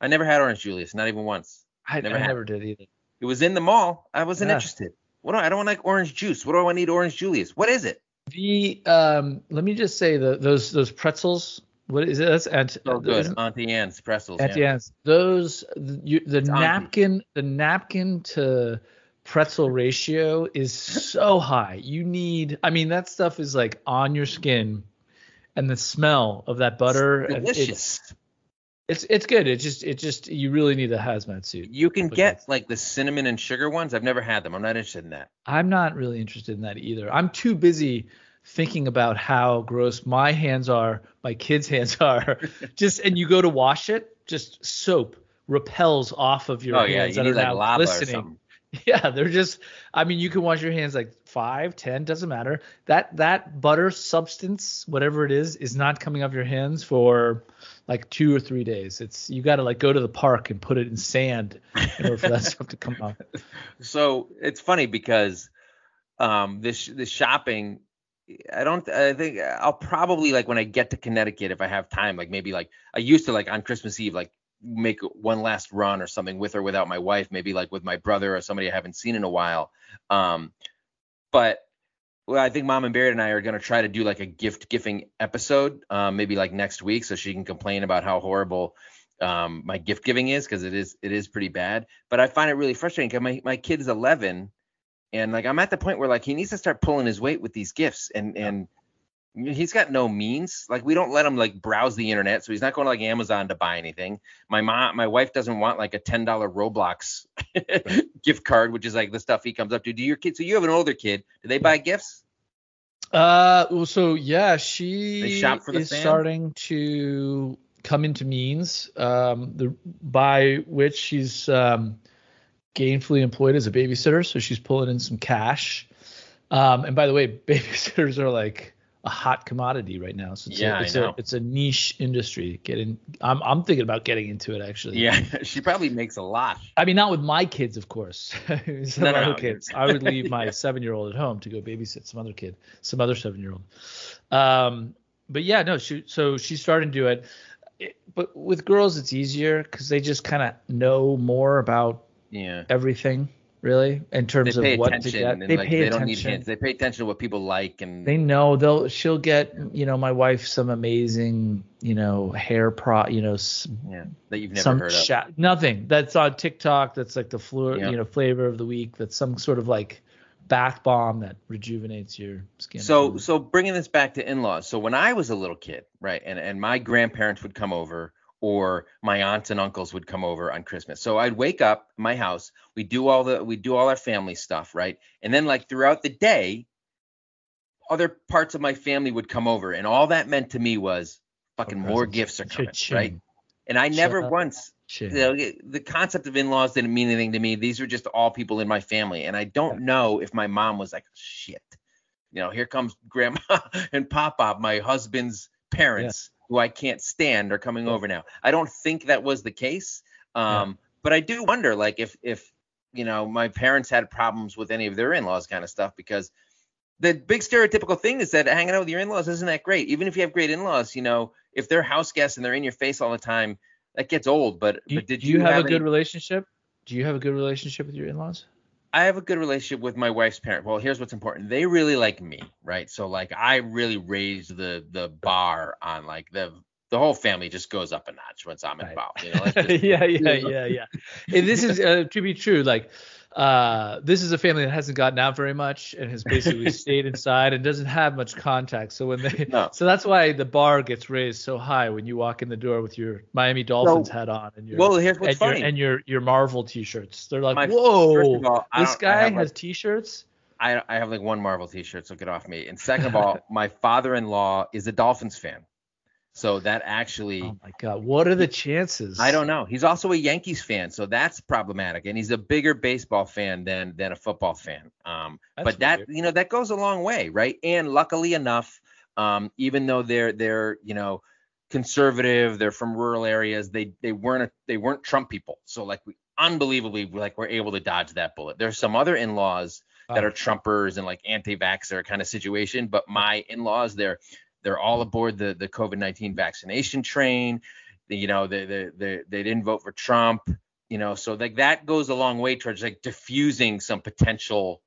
Speaker 1: I never had Orange Julius, not even once.
Speaker 2: I
Speaker 1: Never
Speaker 2: I
Speaker 1: had
Speaker 2: never did either.
Speaker 1: It was in the mall. I wasn't
Speaker 2: Yeah.
Speaker 1: interested. What do I, I don't want like orange juice. What do I need orange Julius? What is it?
Speaker 2: The um, let me just say the those those pretzels. What is it? That's ant,
Speaker 1: So good. Auntie Anne's pretzels.
Speaker 2: Auntie
Speaker 1: yeah.
Speaker 2: Anne's. Those the, you, the
Speaker 1: Auntie.
Speaker 2: napkin the napkin to pretzel ratio is so high. You need. I mean that stuff is like on your skin, and the smell of that butter. it's-
Speaker 1: Delicious.
Speaker 2: It's it's good. It just it just you really need a hazmat suit.
Speaker 1: You can get like the cinnamon and sugar ones. I've never had them. I'm not interested in that.
Speaker 2: I'm not really interested in that either. I'm too busy thinking about how gross my hands are, my kids' hands are. just and you go to wash it, just soap repels off of your
Speaker 1: oh
Speaker 2: hands
Speaker 1: yeah, you
Speaker 2: that
Speaker 1: need
Speaker 2: are
Speaker 1: like
Speaker 2: now
Speaker 1: something.
Speaker 2: Yeah, they're just. I mean, you can wash your hands like five, ten, doesn't matter. That that butter substance, whatever it is, is not coming off your hands for like two or three days. It's you got to like go to the park and put it in sand in order for that stuff to come off.
Speaker 1: So it's funny because um this this shopping I don't I think I'll probably like when I get to Connecticut if I have time like maybe like I used to like on Christmas Eve like make one last run or something with or without my wife maybe like with my brother or somebody I haven't seen in a while um but well, I think Mom and Barry and I are gonna try to do like a gift giving episode, um, maybe like next week, so she can complain about how horrible um, my gift giving is, because it is it is pretty bad. But I find it really frustrating because my my kid is 11, and like I'm at the point where like he needs to start pulling his weight with these gifts, and and he's got no means. Like we don't let him like browse the internet, so he's not going to like Amazon to buy anything. My mom, my wife doesn't want like a ten dollar Roblox gift card, which is like the stuff he comes up to. Do your kids? So you have an older kid? Do they buy gifts?
Speaker 2: Uh, well, so yeah, she
Speaker 1: shop for the
Speaker 2: is
Speaker 1: fam?
Speaker 2: starting to come into means, um, the by which she's um, gainfully employed as a babysitter, so she's pulling in some cash. Um, and by the way, babysitters are like a hot commodity right now. So it's
Speaker 1: Yeah,
Speaker 2: a,
Speaker 1: I
Speaker 2: it's
Speaker 1: know.
Speaker 2: a it's a niche industry. Getting, I'm I'm thinking about getting into it actually.
Speaker 1: Yeah, she probably makes a lot.
Speaker 2: I mean, not with my kids, of course. some
Speaker 1: No,
Speaker 2: other
Speaker 1: no.
Speaker 2: kids. I would leave my seven-year-old at home to go babysit some other kid, some other seven-year-old. Um, but yeah, no. She, so she's starting to do it. It- But with girls, it's easier because they just kind of know more about
Speaker 1: Yeah.
Speaker 2: everything, really, in
Speaker 1: They
Speaker 2: terms
Speaker 1: pay
Speaker 2: of what to
Speaker 1: attention
Speaker 2: get.
Speaker 1: and
Speaker 2: They
Speaker 1: like
Speaker 2: pay
Speaker 1: they don't need
Speaker 2: attention.
Speaker 1: They pay attention to what people like and
Speaker 2: They know they'll. She'll get, you know, my wife some amazing, you know, hair pro, you know,
Speaker 1: yeah, that you've never
Speaker 2: some
Speaker 1: heard of.
Speaker 2: sha- nothing that's on TikTok. That's like the
Speaker 1: Yeah.
Speaker 2: you know, flavor of the week. That's some sort of like bath bomb that rejuvenates your skin.
Speaker 1: So so bringing this back to in-laws. So when I was a little kid, right, and and my grandparents would come over or my aunts and uncles would come over on Christmas. So I'd wake up my house, we do all the we do all our family stuff, right? And then like throughout the day, other parts of my family would come over and all that meant to me was fucking more gifts are coming,
Speaker 2: Cha-ching.
Speaker 1: right? And I never
Speaker 2: up.
Speaker 1: once
Speaker 2: Shit.
Speaker 1: you know, the concept of in-laws didn't mean anything to me. These were just all people in my family, and I don't know if my mom was like, "Shit, you know, here comes Grandma and Papa, my husband's parents, who I can't stand, are coming over now." I don't think that was the case, um, but I do wonder, like, if if you know, my parents had problems with any of their in-laws kind of stuff, because the big stereotypical thing is that hanging out with your in-laws isn't that great. Even if you have great in-laws, you know, if they're house guests and they're in your face all the time, that gets old. But
Speaker 2: Do,
Speaker 1: but did
Speaker 2: do you, have, a
Speaker 1: any-
Speaker 2: good relationship? Do you have a good relationship with your in-laws?
Speaker 1: I have a good relationship with my wife's parent. Well, here's what's important. They really like me, right? So like I really raised the the bar on like the the whole family just goes up a notch once I'm
Speaker 2: Right.
Speaker 1: involved. You know, let's just,
Speaker 2: yeah, yeah,
Speaker 1: you know.
Speaker 2: yeah, yeah. And this is uh, to be true. Like, uh, this is a family that hasn't gotten out very much and has basically stayed inside and doesn't have much contact. So when they,
Speaker 1: No.
Speaker 2: so that's why the bar gets raised so high when you walk in the door with your Miami Dolphins hat on and your
Speaker 1: Well, here's what's
Speaker 2: and your, and your your Marvel t-shirts. They're like,
Speaker 1: My-
Speaker 2: whoa,
Speaker 1: all,
Speaker 2: this guy
Speaker 1: have, like,
Speaker 2: has t-shirts.
Speaker 1: I, I have like one Marvel T-shirt, so get off me. And second of all, my father-in-law is a Dolphins fan, so that actually
Speaker 2: Oh my god, what are the chances?
Speaker 1: I don't know. He's also a Yankees fan, so that's problematic. And he's a bigger baseball fan than than a football fan. Um,
Speaker 2: That's
Speaker 1: but that
Speaker 2: weird.
Speaker 1: you know that goes a long way, right? And luckily enough, um, even though they're they're you know conservative, they're from rural areas, they they weren't a, they weren't Trump people. So like we unbelievably like we're able to dodge that bullet. There's some other in-laws that are Trumpers and like anti-vaxxer kind of situation, but my in-laws they're they're all aboard the the COVID-19 vaccination train. You know, they they they, they didn't vote for Trump. You know, so like that goes a long way towards like diffusing some potential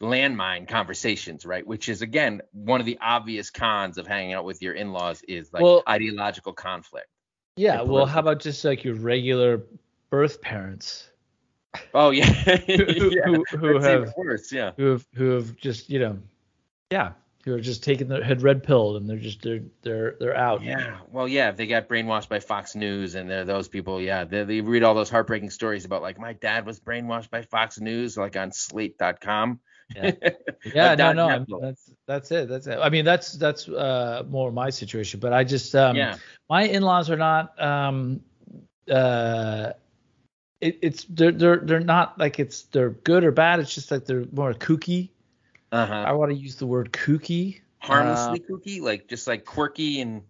Speaker 1: landmine conversations, right? Which is again one of the obvious cons of hanging out with your in-laws is like
Speaker 2: Well-
Speaker 1: ideological conflict.
Speaker 2: Yeah, well, how about just like your regular birth parents
Speaker 1: Oh yeah,
Speaker 2: who,
Speaker 1: yeah.
Speaker 2: who, who have
Speaker 1: worse. Yeah.
Speaker 2: who have who have just you know yeah who are just taking their had red pilled and they're just they're they're they're out.
Speaker 1: Yeah. Well, yeah. If they got brainwashed by Fox News and they're those people, yeah, they, they read all those heartbreaking stories about like my dad was brainwashed by Fox News, like on Slate.com.
Speaker 2: Yeah, yeah no, no, I mean, that's that's it. That's it. I mean, that's that's uh, more my situation. But I just, um,
Speaker 1: yeah.
Speaker 2: my in-laws are not, um, uh, it, it's they're they're they're not like it's they're good or bad. It's just like they're more kooky.
Speaker 1: Uh-huh.
Speaker 2: I want to use the word kooky.
Speaker 1: Harmlessly uh, kooky, like just like quirky and.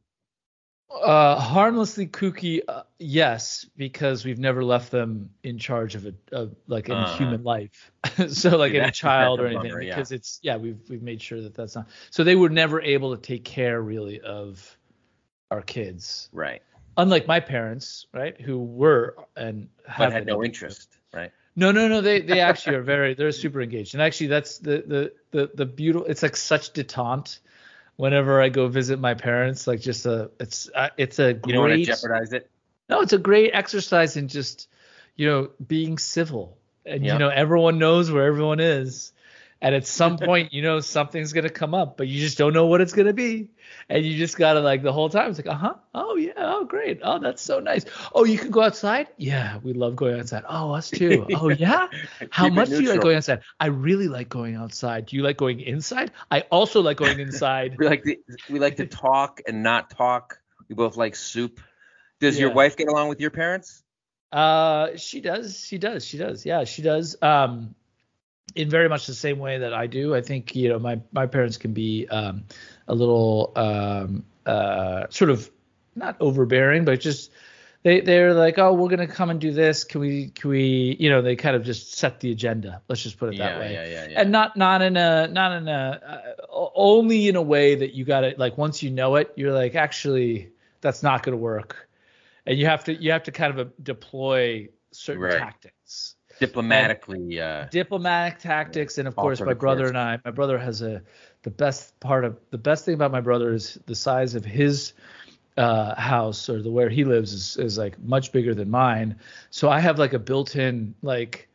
Speaker 2: Uh, harmlessly kooky, uh, yes, because we've never left them in charge of a of like in uh, human life, so like in a child or anything, bummer, because yeah. it's yeah we've we've made sure that that's not. So they were never able to take care really of our kids,
Speaker 1: right?
Speaker 2: Unlike my parents, right, who were and
Speaker 1: had no interest, right?
Speaker 2: No, no, no. They they actually are very they're super engaged, and actually that's the the the the beautiful. It's like such detente whenever I go visit my parents. Like just a it's uh, it's a great.
Speaker 1: You don't want to jeopardize it.
Speaker 2: No, it's a great exercise in just you know being civil, and yep. you know everyone knows where everyone is, and at some point you know something's gonna come up, but you just don't know what it's gonna be, and you just gotta like the whole time it's like uh huh oh yeah. Oh great. Oh that's so nice. Oh you can go outside? Yeah we love going outside. Oh us too. Oh yeah? How much do you like going outside? I really like going outside. Do you like going inside? I also like going inside.
Speaker 1: We like to, we like to talk and not talk. We both like soup. Does yeah. your wife get along with your parents?
Speaker 2: Uh she does. She does. She does. Yeah she does. Um in very much the same way that I do. I think you know my my parents can be um, a little um, uh, sort of not overbearing, but just they they're like, oh, we're gonna come and do this. Can we can we you know they kind of just set the agenda. Let's just put it that way.
Speaker 1: Yeah, yeah, yeah.
Speaker 2: And not not in a not in a uh, only in a way that you got it like once you know it, you're like actually that's not gonna work, and you have to you have to kind of uh, deploy certain right. tactics
Speaker 1: diplomatically uh,
Speaker 2: diplomatic tactics and of course my brother and I my brother has a the best part of the best thing about my brother is the size of his uh, house or the where he lives is, is like much bigger than mine so I have like a built-in like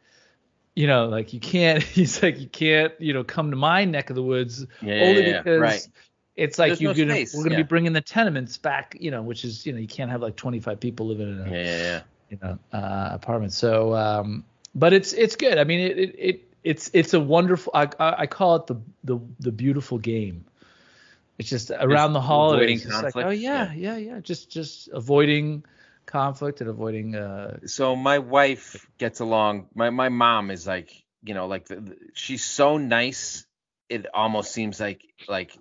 Speaker 2: you know like you can't he's like you can't you know come to my neck of the woods
Speaker 1: yeah, only yeah, because right.
Speaker 2: it's like you no gonna space. we're gonna yeah. be bringing the tenements back you know which is you know you can't have like 25 people living in a
Speaker 1: yeah,
Speaker 2: you know uh, apartment so um but it's it's good. I mean, it, it, it it's it's a wonderful. I, I call it the the the beautiful game. It's just around the holidays. It's like, oh yeah, yeah, yeah, yeah. Just just avoiding conflict and avoiding. Uh,
Speaker 1: so my wife gets along. My my mom is like you know like the, the, she's so nice. It almost seems like like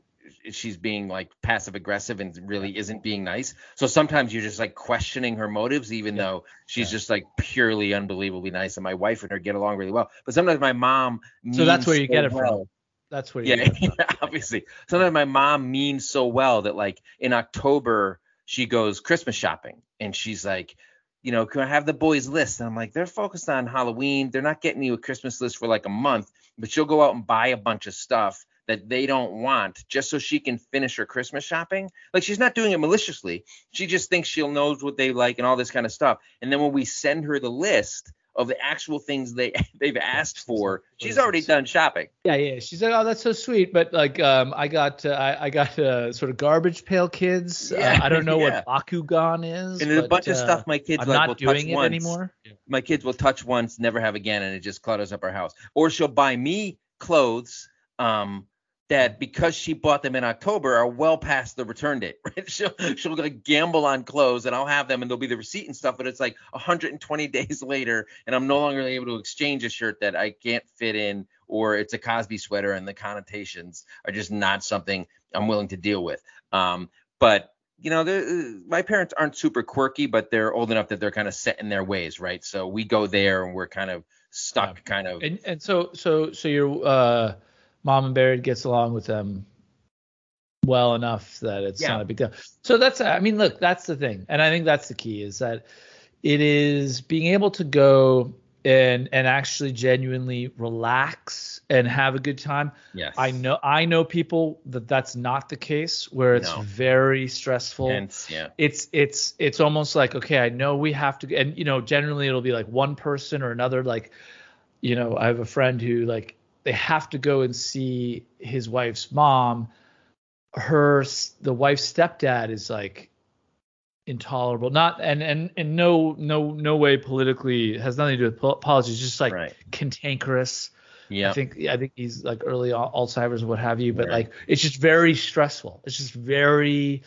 Speaker 1: she's being like passive aggressive and really isn't being nice. So sometimes you're just like questioning her motives, even yeah. though she's yeah. just like purely unbelievably nice. And my wife and her get along really well. But sometimes my mom.
Speaker 2: So that's where you
Speaker 1: so
Speaker 2: get it
Speaker 1: well.
Speaker 2: from. That's where
Speaker 1: you yeah, obviously. Sometimes my mom means so well that like in October she goes Christmas shopping and she's like, you know, can I have the boys list? And I'm like, they're focused on Halloween. They're not getting you a Christmas list for like a month, but she'll go out and buy a bunch of stuff that they don't want just so she can finish her Christmas shopping. Like she's not doing it maliciously. She just thinks she'll knows what they like and all this kind of stuff. And then when we send her the list of the actual things they they've asked for, she's already done shopping.
Speaker 2: Yeah, yeah. She's like, oh, that's so sweet. But like, um, I got uh, I, I got uh, sort of garbage pail kids. Yeah, uh, I don't know yeah. what Bakugan is.
Speaker 1: And there's a bunch of stuff uh, my kids
Speaker 2: I'm
Speaker 1: like
Speaker 2: not
Speaker 1: will
Speaker 2: doing
Speaker 1: touch
Speaker 2: it
Speaker 1: once.
Speaker 2: anymore.
Speaker 1: My kids will touch once, never have again, and it just clutters up our house. Or she'll buy me clothes. Um, that because she bought them in October are well past the return date, right? She'll she'll like gamble on clothes and I'll have them and there'll be the receipt and stuff, but it's like 120 days later and I'm no longer able to exchange a shirt that I can't fit in or it's a Cosby sweater and the connotations are just not something I'm willing to deal with. Um, but you know, my parents aren't super quirky, but they're old enough that they're kind of set in their ways, right? So we go there and we're kind of stuck, yeah. kind of.
Speaker 2: And and so so so you're uh Mom and Barry gets along with them well enough that it's yeah. not a big deal. So that's I mean, look, that's the thing, and I think that's the key is that it is being able to go and and actually genuinely relax and have a good time.
Speaker 1: Yes.
Speaker 2: I know I know people that that's not the case where it's
Speaker 1: no.
Speaker 2: very stressful.
Speaker 1: Hence, yeah.
Speaker 2: It's it's it's almost like okay, I know we have to and you know generally it'll be like one person or another like you know, I have a friend who like they have to go and see his wife's mom her the wife's stepdad is like intolerable. Not and and and no no no way politically has nothing to do with pol- politics. Just like
Speaker 1: Right.
Speaker 2: cantankerous.
Speaker 1: Yeah.
Speaker 2: I think I think he's like early Alzheimer's what have you. But
Speaker 1: Right.
Speaker 2: like it's just very stressful. It's just very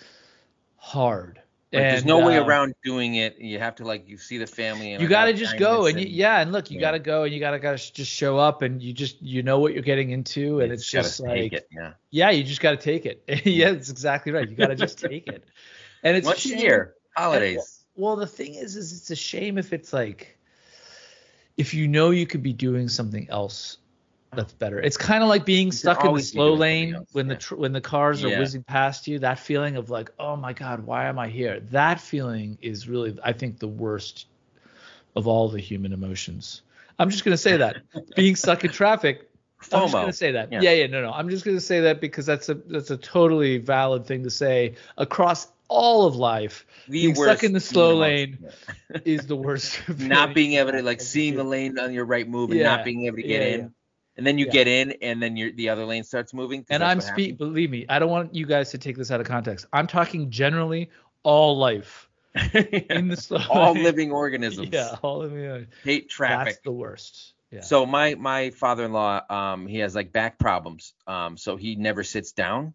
Speaker 2: hard.
Speaker 1: Like, there's
Speaker 2: And,
Speaker 1: no way
Speaker 2: um,
Speaker 1: around doing it. You have to like you see the family. And
Speaker 2: you
Speaker 1: like,
Speaker 2: got to just go and you, yeah, and look, you
Speaker 1: yeah.
Speaker 2: got to go and you got to got to just show up and you just you know what you're getting into and
Speaker 1: you
Speaker 2: it's just like
Speaker 1: it, yeah.
Speaker 2: yeah, you just got to take it. yeah, that's exactly right. You got to just take it. And it's
Speaker 1: Once a year,
Speaker 2: and-
Speaker 1: holidays.
Speaker 2: well, the thing is, is it's a shame if it's like if you know you could be doing something else that's better. It's kind of like being stuck in the slow lane
Speaker 1: else,
Speaker 2: when
Speaker 1: yeah.
Speaker 2: the tr- when the cars are
Speaker 1: Yeah.
Speaker 2: whizzing past you. That feeling of like, oh my god, why am I here? That feeling is really, I think, the worst of all the human emotions. I'm just gonna say that being stuck in traffic. I'm just gonna say that.
Speaker 1: Yeah.
Speaker 2: Yeah. yeah, no, no. I'm just gonna say that because that's a that's a totally valid thing to say across all of life.
Speaker 1: The
Speaker 2: being stuck in the slow
Speaker 1: human
Speaker 2: lane is the worst.
Speaker 1: not being able to like seeing the lane on your right move and
Speaker 2: Yeah,
Speaker 1: not being able to get
Speaker 2: yeah,
Speaker 1: in. And then you
Speaker 2: Yeah.
Speaker 1: get in and then your the other lane starts moving
Speaker 2: And I'm speak. Believe me, I don't want you guys to take this out of context. I'm talking generally all life in the slow.
Speaker 1: all living organisms
Speaker 2: Yeah, all living. Organisms.
Speaker 1: hate traffic.
Speaker 2: That's the worst. Yeah.
Speaker 1: So my my father-in-law, um, he has like back problems. Um, so he never sits down.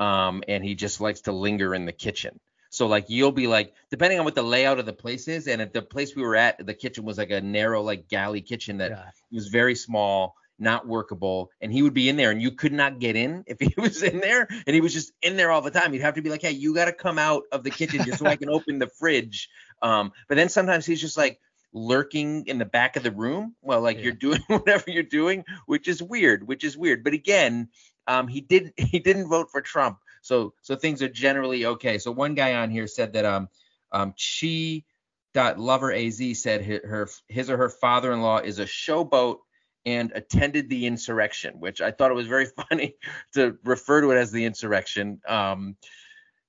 Speaker 1: Um, and he just likes to linger in the kitchen. So like you'll be like, depending on what the layout of the place is, and at the place we were at, the kitchen was like a narrow like galley kitchen that
Speaker 2: yeah.
Speaker 1: was very small, not workable, and he would be in there and you could not get in if he was in there, and he was just in there all the time. You'd have to be like, hey, you got to come out of the kitchen just so I can open the fridge. Um, but then sometimes he's just like lurking in the back of the room Well, like
Speaker 2: Yeah.
Speaker 1: you're doing whatever you're doing, which is weird, which is weird. But again, um, he did he didn't vote for Trump, so so things are generally okay. So one guy on here said that um um Chi dot lover az said her, her his or her father-in-law is a showboat and attended the insurrection, which I thought it was very funny to refer to it as the insurrection. Um,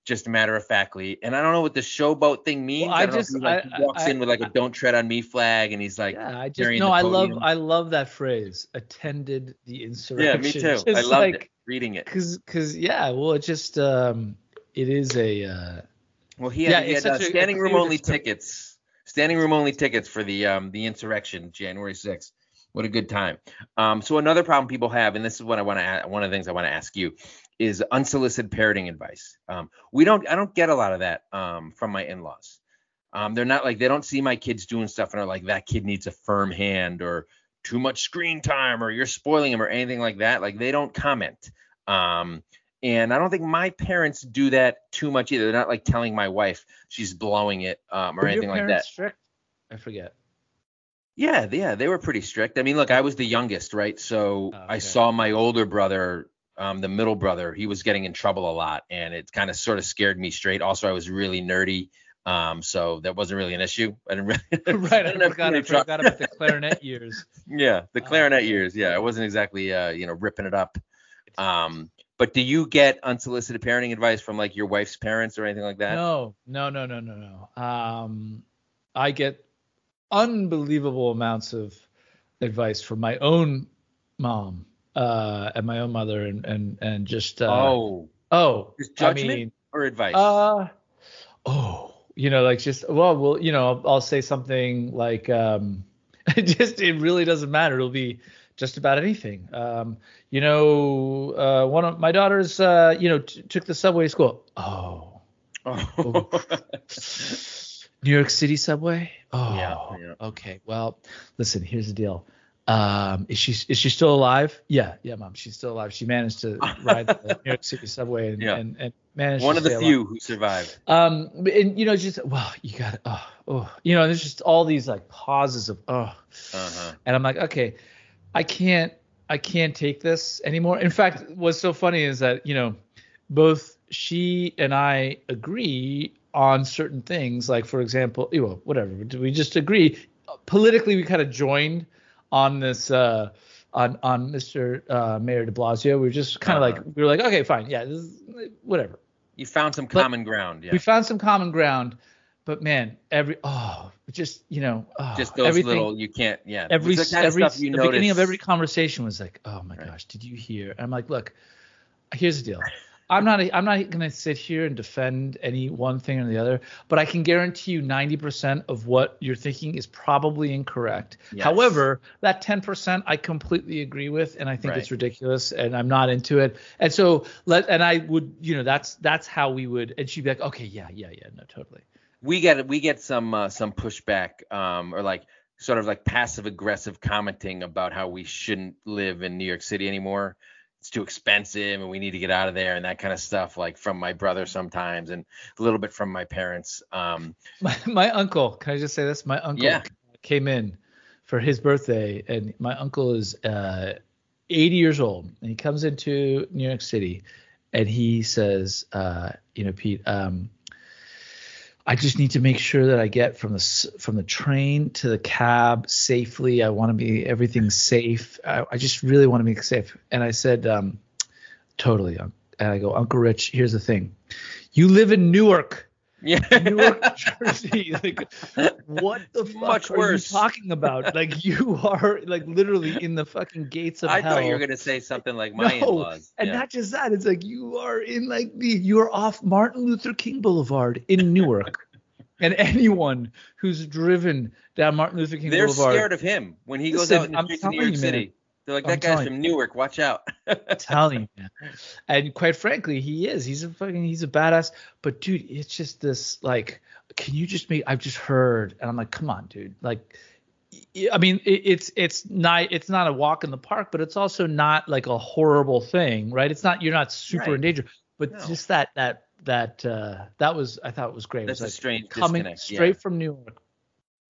Speaker 1: just matter of factly, and I don't know what the showboat thing means.
Speaker 2: I
Speaker 1: I, don't
Speaker 2: just-
Speaker 1: know if he, like,
Speaker 2: I-
Speaker 1: walks
Speaker 2: I-
Speaker 1: in with like a "Don't tread on me" flag, and he's like,
Speaker 2: yeah, I just no, I love. I love that phrase. Attended the insurrection.
Speaker 1: "Yeah, me too.
Speaker 2: Just
Speaker 1: I loved
Speaker 2: like,
Speaker 1: it reading it."
Speaker 2: Cause, cause, yeah. Well, it just, um, it is a. Uh,
Speaker 1: Well, he
Speaker 2: Yeah,
Speaker 1: he
Speaker 2: it's
Speaker 1: had uh,
Speaker 2: such a- a
Speaker 1: standing room only tickets. Standing room only tickets for the um the insurrection, January 6th. What a good time. Um, so another problem people have, and this is what I want to one of the things I want to ask you, is unsolicited parenting advice. Um, we don't I don't get a lot of that um from my in-laws. Um, they're not like they don't see my kids doing stuff and are like that kid needs a firm hand or too much screen time or you're spoiling him or anything like that. Like they don't comment. Um, and I don't think my parents do that too much either. They're not like telling my wife she's blowing it um, or
Speaker 2: were
Speaker 1: anything like that.
Speaker 2: parents Strict? I forget.
Speaker 1: Yeah, yeah, they were pretty strict. I mean, look, I was the youngest, right? So
Speaker 2: Oh,
Speaker 1: I saw my older brother, um, the middle brother, he was getting in trouble a lot, and it kind of sort of scared me straight. Also, I was really nerdy, um, so that wasn't really an issue. I didn't really.
Speaker 2: right. I
Speaker 1: have
Speaker 2: forgot, I forgot about the clarinet years.
Speaker 1: Yeah, the
Speaker 2: Oh,
Speaker 1: clarinet years. Yeah, I wasn't exactly, uh, you know, ripping it up. Um, but do you get unsolicited parenting advice from like your wife's parents or anything like that?
Speaker 2: No, no, no, no, no, no. Um, I get unbelievable amounts of advice from my own mom uh, and my own mother, and and and just uh,
Speaker 1: oh,
Speaker 2: oh,
Speaker 1: just
Speaker 2: I
Speaker 1: judgment
Speaker 2: mean,
Speaker 1: or advice?
Speaker 2: uh, oh, you know, like just well, well, you know, I'll, I'll say something like, um, it just it really doesn't matter. It'll be just about anything. Um, you know, uh, one of my daughters, uh, you know, t- took the subway to school. Oh.
Speaker 1: oh.
Speaker 2: New York City subway. Oh,
Speaker 1: Yeah, yeah.
Speaker 2: okay. Well, listen. Here's the deal. Um, is she is she still alive? Yeah, yeah, mom. She's still alive. She managed to ride the New York City subway and
Speaker 1: Yeah.
Speaker 2: and, and managed
Speaker 1: One
Speaker 2: to
Speaker 1: of the
Speaker 2: stay alive.
Speaker 1: few who survived.
Speaker 2: Um, and you know, just well, you got oh, oh, you know, there's just all these like pauses of oh,
Speaker 1: Uh-huh.
Speaker 2: and I'm like, okay, I can't, I can't take this anymore. In fact, what's so funny is that you know, both she and I agree on certain things. Like for example, you know, whatever, we just agree. Politically, we kind of joined on this. uh on on Mr. Uh, Mayor De Blasio, we were just kind of
Speaker 1: Uh-huh.
Speaker 2: like we were like, okay, fine, yeah, this is, whatever.
Speaker 1: You found some
Speaker 2: But
Speaker 1: common ground. Yeah.
Speaker 2: We found some common ground, but man, every oh, just you know, oh,
Speaker 1: Just those
Speaker 2: everything,
Speaker 1: little you can't. Yeah.
Speaker 2: every every
Speaker 1: stuff you
Speaker 2: the beginning of every conversation was like, oh my
Speaker 1: Right.
Speaker 2: gosh, did you hear? And I'm like, look, here's the deal. I'm not I'm not going to sit here and defend any one thing or the other, but I can guarantee you 90% of what you're thinking is probably incorrect.
Speaker 1: Yes.
Speaker 2: However, that 10% I completely agree with and I think
Speaker 1: Right.
Speaker 2: it's ridiculous and I'm not into it. And so let and I would, you know, that's that's how we would and she'd be like, "Okay, yeah, yeah, yeah, no, totally."
Speaker 1: we get we get some uh, some pushback um, or like sort of like passive aggressive commenting about how we shouldn't live in New York City anymore. It's too expensive and we need to get out of there and that kind of stuff like from my brother sometimes and a little bit from my parents. Um,
Speaker 2: My my uncle, can I just say this? My uncle
Speaker 1: Yeah.
Speaker 2: came in for his birthday and my uncle is uh 80 years old and he comes into New York City and he says uh you know Pete um I just need to make sure that I get from the from the train to the cab safely. I want to be everything safe. I, I just really want to be safe. And I said, um, totally. And I go, Uncle Rich, here's the thing. You live in Newark.
Speaker 1: Yeah.
Speaker 2: Newark, Jersey. Like, what the fuck
Speaker 1: Much
Speaker 2: are
Speaker 1: worse.
Speaker 2: you talking about? Like, you are like literally in the fucking gates of
Speaker 1: I
Speaker 2: hell.
Speaker 1: I thought you were gonna say something like my
Speaker 2: No,
Speaker 1: in-laws.
Speaker 2: and
Speaker 1: yeah.
Speaker 2: not just that, it's like you are in like the you are off Martin Luther King Boulevard in Newark. and anyone who's driven down Martin Luther King
Speaker 1: They're
Speaker 2: Boulevard,
Speaker 1: scared of him when he goes
Speaker 2: Listen,
Speaker 1: out in the
Speaker 2: I'm
Speaker 1: streets of New York
Speaker 2: you, man.
Speaker 1: They're like,
Speaker 2: I'm
Speaker 1: that guy's
Speaker 2: telling
Speaker 1: from Newark. Watch out.
Speaker 2: telling you, man. And quite frankly, he is. He's a fucking he's a badass. But dude, it's just this like, can you just make? I've just heard, and I'm like, come on, dude. Like, I mean, it's it's not it's not a walk in the park, but it's also not like a horrible thing, right? It's not you're not super
Speaker 1: Right.
Speaker 2: in danger, but
Speaker 1: No.
Speaker 2: just that that that uh that was I thought it was great. It
Speaker 1: That's
Speaker 2: was
Speaker 1: a
Speaker 2: like
Speaker 1: strange
Speaker 2: coming
Speaker 1: disconnect. yeah.
Speaker 2: straight from New York.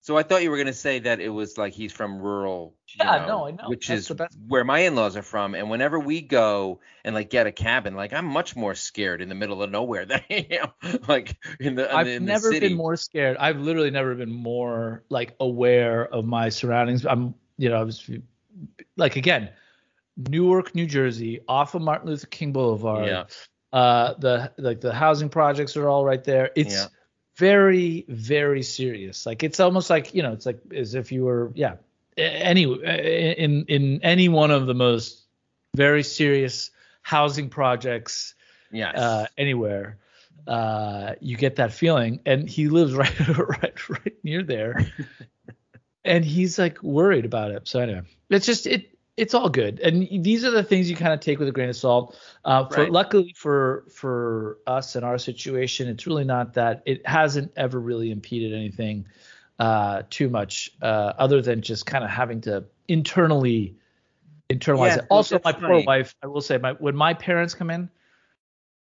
Speaker 1: So I thought you were gonna say that it was like he's from rural. you
Speaker 2: Yeah, no, I know.
Speaker 1: Which
Speaker 2: That's
Speaker 1: is where my in-laws are from, and whenever we go and like get a cabin, like I'm much more scared in the middle of nowhere than I am like in the
Speaker 2: I've
Speaker 1: in
Speaker 2: never
Speaker 1: the
Speaker 2: been more scared. I've literally never been more like aware of my surroundings. I'm, you know, I was like again, Newark, New Jersey, off of Martin Luther King Boulevard.
Speaker 1: Yeah.
Speaker 2: Uh, the like the housing projects are all right there. It's
Speaker 1: Yeah.
Speaker 2: Very, very serious. Like it's almost like you know, it's like as if you were, yeah, any in in any one of the most very serious housing projects
Speaker 1: Yes.
Speaker 2: uh, anywhere, uh, you get that feeling. And he lives right, right, right near there, and he's like worried about it. So anyway, it's just it. It's all good, and these are the things you kind of take with a grain of salt. Uh, for
Speaker 1: Right.
Speaker 2: luckily for for us and our situation, it's really not that. It hasn't ever really impeded anything uh, too much, uh, other than just kind of having to internally internalize
Speaker 1: Yeah,
Speaker 2: it. Also, my poor wife, I will say, my when my parents come in,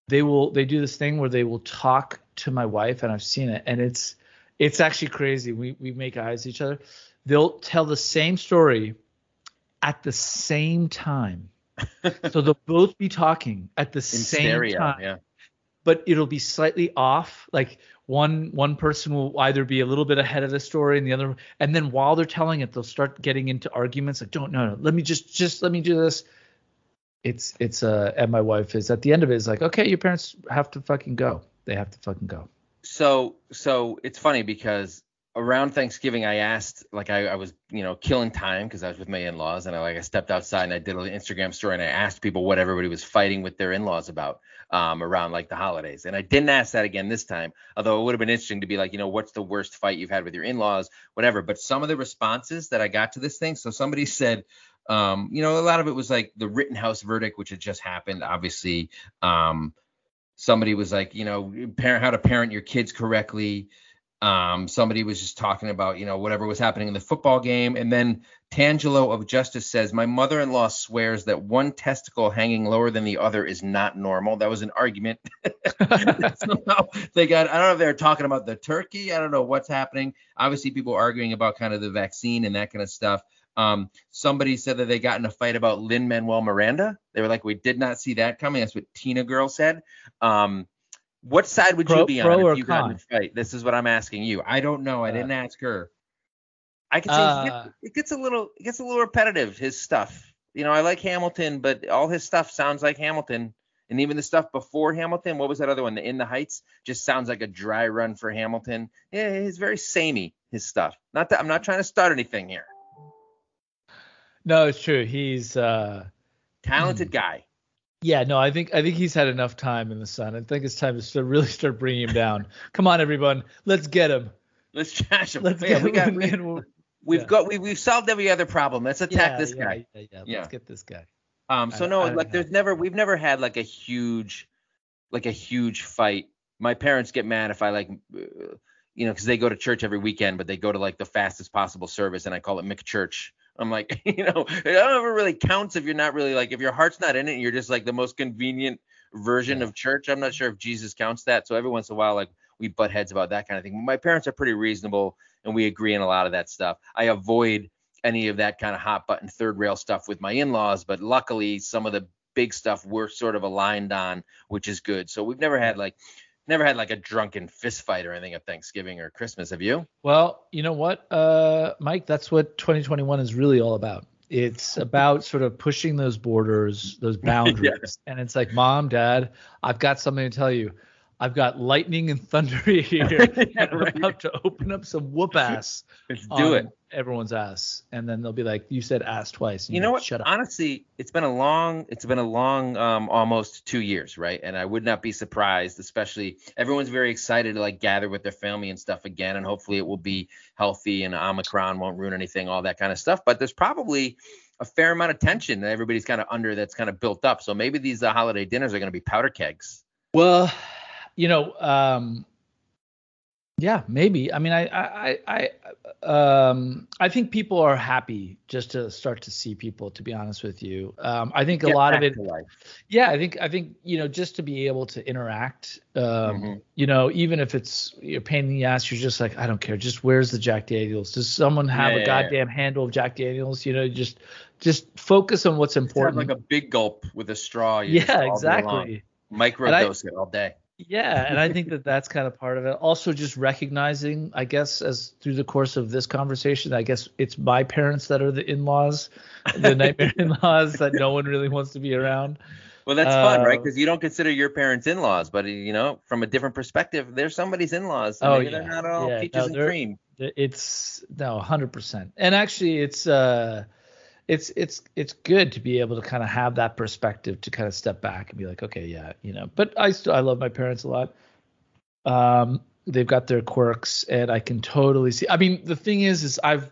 Speaker 2: they will they do this thing where they will talk to my wife, and I've seen it, and it's it's actually crazy. We we make eyes at each other. They'll tell the same story at the same time. so they'll both be talking at the
Speaker 1: in
Speaker 2: same
Speaker 1: stereo.
Speaker 2: time
Speaker 1: Yeah.
Speaker 2: but it'll be slightly off. Like one one person will either be a little bit ahead of the story and the other, and then while they're telling it, they'll start getting into arguments. Like, don't no, no, let me just just let me do this. It's it's uh, and my wife is at the end of it is like, okay, your parents have to fucking go. They have to fucking go.
Speaker 1: So so it's funny because around Thanksgiving I asked like I, I was you know killing time because I was with my in-laws and I like I stepped outside and I did an Instagram story and I asked people what everybody was fighting with their in-laws about um around like the holidays. And I didn't ask that again this time although it would have been interesting to be like you know what's the worst fight you've had with your in-laws whatever. But some of the responses that I got to this thing so somebody said um you know a lot of it was like the Rittenhouse verdict which had just happened. Obviously um somebody was like you know parent how to parent your kids correctly um, somebody was just talking about, you know, whatever was happening in the football game. And then Tangelo of Justice says, My mother in law swears that one testicle hanging lower than the other is not normal. That was an argument. Somehow they got, I don't know if they're talking about the turkey. I don't know what's happening. Obviously, people arguing about kind of the vaccine and that kind of stuff. Um, somebody said that they got in a fight about Lin-Manuel Miranda. They were like, We did not see that coming. That's what Tina Girl said. Um, what side would
Speaker 2: Pro-
Speaker 1: you be on if you got in a fight? This is what I'm asking you. I don't know. I
Speaker 2: Uh,
Speaker 1: didn't ask her. I can say
Speaker 2: Uh,
Speaker 1: it gets- a little it gets a little repetitive. His stuff. You know, I like Hamilton, but all his stuff sounds like Hamilton. And even the stuff before Hamilton, what was that other one? The In the Heights just sounds like a dry run for Hamilton. Yeah, he's very samey. His stuff. Not that I'm not trying to start anything here.
Speaker 2: no, it's true. He's uh,
Speaker 1: Talented guy.
Speaker 2: Yeah, no, I think I think he's had enough time in the sun. I think it's time to start, really start bringing him down. Come on, everyone, let's get him.
Speaker 1: Let's trash him.
Speaker 2: Let's
Speaker 1: Yeah,
Speaker 2: get
Speaker 1: we
Speaker 2: him.
Speaker 1: got, we, we've
Speaker 2: yeah.
Speaker 1: got we, we've solved every other problem. Let's attack
Speaker 2: yeah,
Speaker 1: this guy.
Speaker 2: Yeah, yeah,
Speaker 1: Yeah.
Speaker 2: Let's get this guy.
Speaker 1: Um, so
Speaker 2: I-
Speaker 1: no,
Speaker 2: I
Speaker 1: like
Speaker 2: have-
Speaker 1: there's never we've never had like a huge, like a huge fight. My parents get mad if I like, uh, you know, because they go to church every weekend, but they go to like the fastest possible service, and I call it McChurch. I'm like, you know, it never really counts if you're not really like if your heart's not in it, and you're just like the most convenient version
Speaker 2: Yeah.
Speaker 1: of church. I'm not sure if Jesus counts that. So every once in a while, like we butt heads about that kind of thing. My parents are pretty reasonable, and we agree on a lot of that stuff. I avoid any of that kind of hot button third rail stuff with my in-laws, but luckily some of the big stuff we're sort of aligned on, which is good. So we've never had like never had like a drunken fist fight or anything at Thanksgiving or Christmas. Have you?
Speaker 2: Well, you know what, uh, Mike? That's what 2021 is really all about. It's about sort of pushing those borders, those boundaries. And it's like, Mom, Dad, I've got something to tell you. I've got lightning and thunder here. and I'm about to open up some whoop ass
Speaker 1: Let's do it.
Speaker 2: on everyone's ass. And then they'll be like, You said ass twice.
Speaker 1: You know
Speaker 2: like,
Speaker 1: what?
Speaker 2: Shut up.
Speaker 1: Honestly, it's been a long, it's been a long, um, almost two years, right? And I would not be surprised, especially everyone's very excited to like gather with their family and stuff again, and hopefully it will be healthy and Omicron won't ruin anything, all that kind of stuff. But there's probably a fair amount of tension that everybody's kind of under that's kind of built up. So maybe these uh, holiday dinners are going to be powder kegs.
Speaker 2: Well, you know, um, yeah, maybe. I mean, I, I, I, I, um, I think people are happy just to start to see people. To be honest with you, um, I think a
Speaker 1: Get
Speaker 2: lot of it.
Speaker 1: life.
Speaker 2: Yeah, I think, I think, you know, just to be able to interact, um,
Speaker 1: Mhm.
Speaker 2: you know, even if it's you're a pain in the ass, you're just like, I don't care. Just where's the Jack Daniels? Does someone have
Speaker 1: Yeah,
Speaker 2: a
Speaker 1: yeah, yeah.
Speaker 2: goddamn handle of Jack Daniels? You know, just, just focus on what's important.
Speaker 1: like a big gulp with a straw.
Speaker 2: yeah,
Speaker 1: all day long.
Speaker 2: exactly.
Speaker 1: Micro dose it all day.
Speaker 2: Yeah, and I think that that's kind of part of it. Also, just recognizing, I guess, as through the course of this conversation, I guess it's my parents that are the in-laws, the nightmare in-laws that no one really wants to be around.
Speaker 1: Well, that's fun, right?
Speaker 2: Uh,
Speaker 1: Because you don't consider your parents in-laws, but you know, from a different perspective, they're somebody's in-laws. So
Speaker 2: Oh,
Speaker 1: maybe they're
Speaker 2: yeah.
Speaker 1: not all
Speaker 2: Yeah,
Speaker 1: peaches
Speaker 2: no,
Speaker 1: and cream.
Speaker 2: It's no, hundred percent. And actually, it's uh, it's it's it's good to be able to kind of have that perspective to kind of step back and be like, okay, yeah, you know. But I still I love my parents a lot. Um, they've got their quirks, and I can totally see. I mean, the thing is, is I've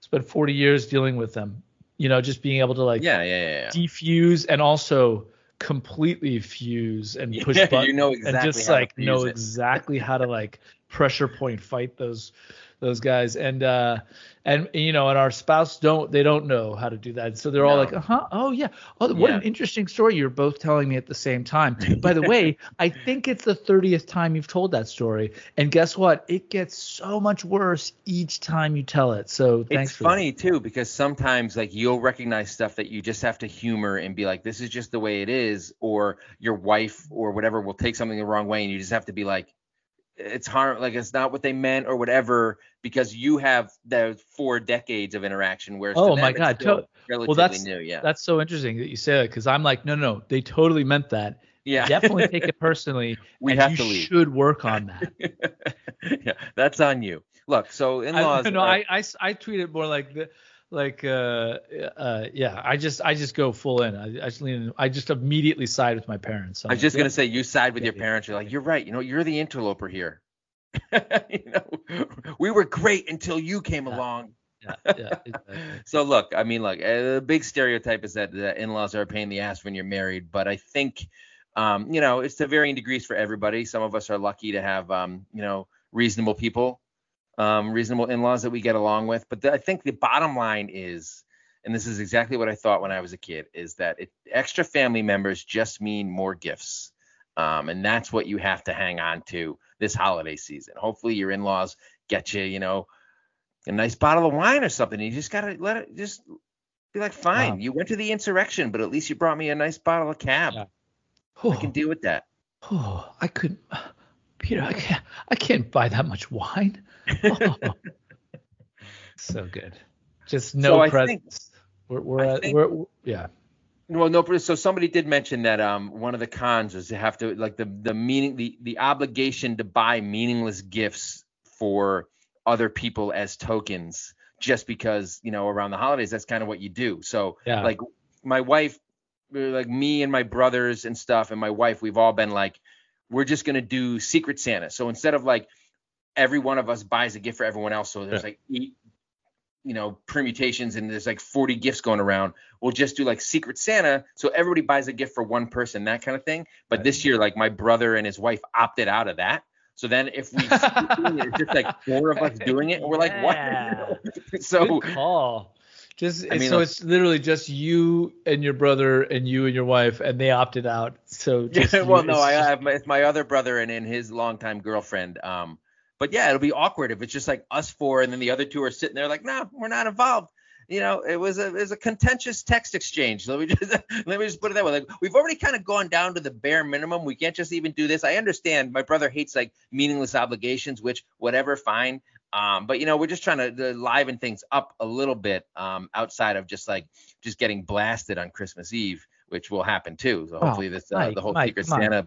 Speaker 2: spent 40 years dealing with them. You know, just being able to like
Speaker 1: Yeah, yeah, yeah. yeah.
Speaker 2: defuse and also completely fuse and push
Speaker 1: Yeah,
Speaker 2: buttons
Speaker 1: you know exactly and just
Speaker 2: like know
Speaker 1: it.
Speaker 2: exactly how to like pressure point fight those those guys. And uh and you know and our spouse don't they don't know how to do that. So they're all like uh-huh oh yeah. Oh what an interesting story. You're both telling me at the same time. By the way i think it's the 30th time you've told that story. And guess what? It gets so much worse each time you tell it. So thanks
Speaker 1: It's
Speaker 2: for that.
Speaker 1: funny too because sometimes like you'll recognize stuff that you just have to humor and be like, this is just the way it is, or your wife or whatever will take something the wrong way, and you just have to be like, it's harm, like it's not what they meant or whatever, because you have those four decades of interaction. Whereas oh to
Speaker 2: Oh
Speaker 1: them,
Speaker 2: my God, to-
Speaker 1: relatively
Speaker 2: that's-
Speaker 1: new. Yeah,
Speaker 2: That's so interesting that you say that because I'm like, no, no, no, they totally meant that.
Speaker 1: yeah.
Speaker 2: Definitely take it personally.
Speaker 1: we
Speaker 2: and
Speaker 1: have
Speaker 2: you
Speaker 1: to leave.
Speaker 2: should work on that.
Speaker 1: yeah, that's on you. Look, so in-laws.
Speaker 2: I, no, I, I, I treat it more like the, like, uh, uh, yeah, I just, I just go full in. I, I just lean in. I just immediately side with my parents.
Speaker 1: I was just gonna say you side with
Speaker 2: Yeah,
Speaker 1: your
Speaker 2: yeah,
Speaker 1: parents. You're like, you're right. You know, you're the interloper here. you know, we were great until you came along.
Speaker 2: yeah, yeah, exactly.
Speaker 1: So look, I mean, look, the big stereotype is that the in-laws are a pain in the ass when you're married, but I think, um, you know, it's to varying degrees for everybody. Some of us are lucky to have, um, you know, reasonable people, um, reasonable in-laws that we get along with. But the, I think the bottom line is, and this is exactly what I thought when I was a kid, is that it, extra family members just mean more gifts. Um, and that's what you have to hang on to this holiday season. Hopefully your in-laws get you, you know, a nice bottle of wine or something. You just gotta let it just be like, fine,
Speaker 2: Wow.
Speaker 1: you went to the insurrection, but at least you brought me a nice bottle of cab.
Speaker 2: Yeah.
Speaker 1: I can deal with that.
Speaker 2: Oh, I couldn't, Peter. I can't. I can't buy that much wine. Oh. so good. Just no
Speaker 1: So
Speaker 2: presents. we're we're,
Speaker 1: think-
Speaker 2: we're we're- yeah.
Speaker 1: Well, no, so somebody did mention that um one of the cons is to have to like the the meaning the the obligation to buy meaningless gifts for other people as tokens just because you know around the holidays that's kind of what you do. So
Speaker 2: Yeah.
Speaker 1: like my wife like me and my brothers and stuff and my wife, we've all been like, we're just gonna do Secret Santa. So instead of like every one of us buys a gift for everyone else, so there's
Speaker 2: Yeah.
Speaker 1: like eight, you know, permutations and there's like 40 gifts going around. We'll just do like Secret Santa, so everybody buys a gift for one person, that kind of thing. But
Speaker 2: Right.
Speaker 1: this year, like my brother and his wife opted out of that. So then if we it's just like four of us doing it, and we're like,
Speaker 2: Yeah.
Speaker 1: what? so
Speaker 2: Good call. Just
Speaker 1: I mean,
Speaker 2: so
Speaker 1: like-
Speaker 2: it's literally just you and your brother and you and your wife, and they opted out. So just
Speaker 1: Yeah,
Speaker 2: you-
Speaker 1: well, no,
Speaker 2: it's
Speaker 1: I have my, it's my other brother and, and his longtime girlfriend. Um, but yeah, it'll be awkward if it's just like us four and then the other two are sitting there like, no, we're not involved. You know, it was a it was a contentious text exchange. Let me just let me just put it that way. Like we've already kind of gone down to the bare minimum. We can't just even do this. I understand. My brother hates like meaningless obligations, which whatever, fine. Um, but you know, we're just trying to, to liven things up a little bit um, outside of just like just getting blasted on Christmas Eve, which will happen too. So
Speaker 2: Oh,
Speaker 1: hopefully this uh,
Speaker 2: Mike,
Speaker 1: the whole
Speaker 2: Mike,
Speaker 1: Secret
Speaker 2: on.
Speaker 1: Santa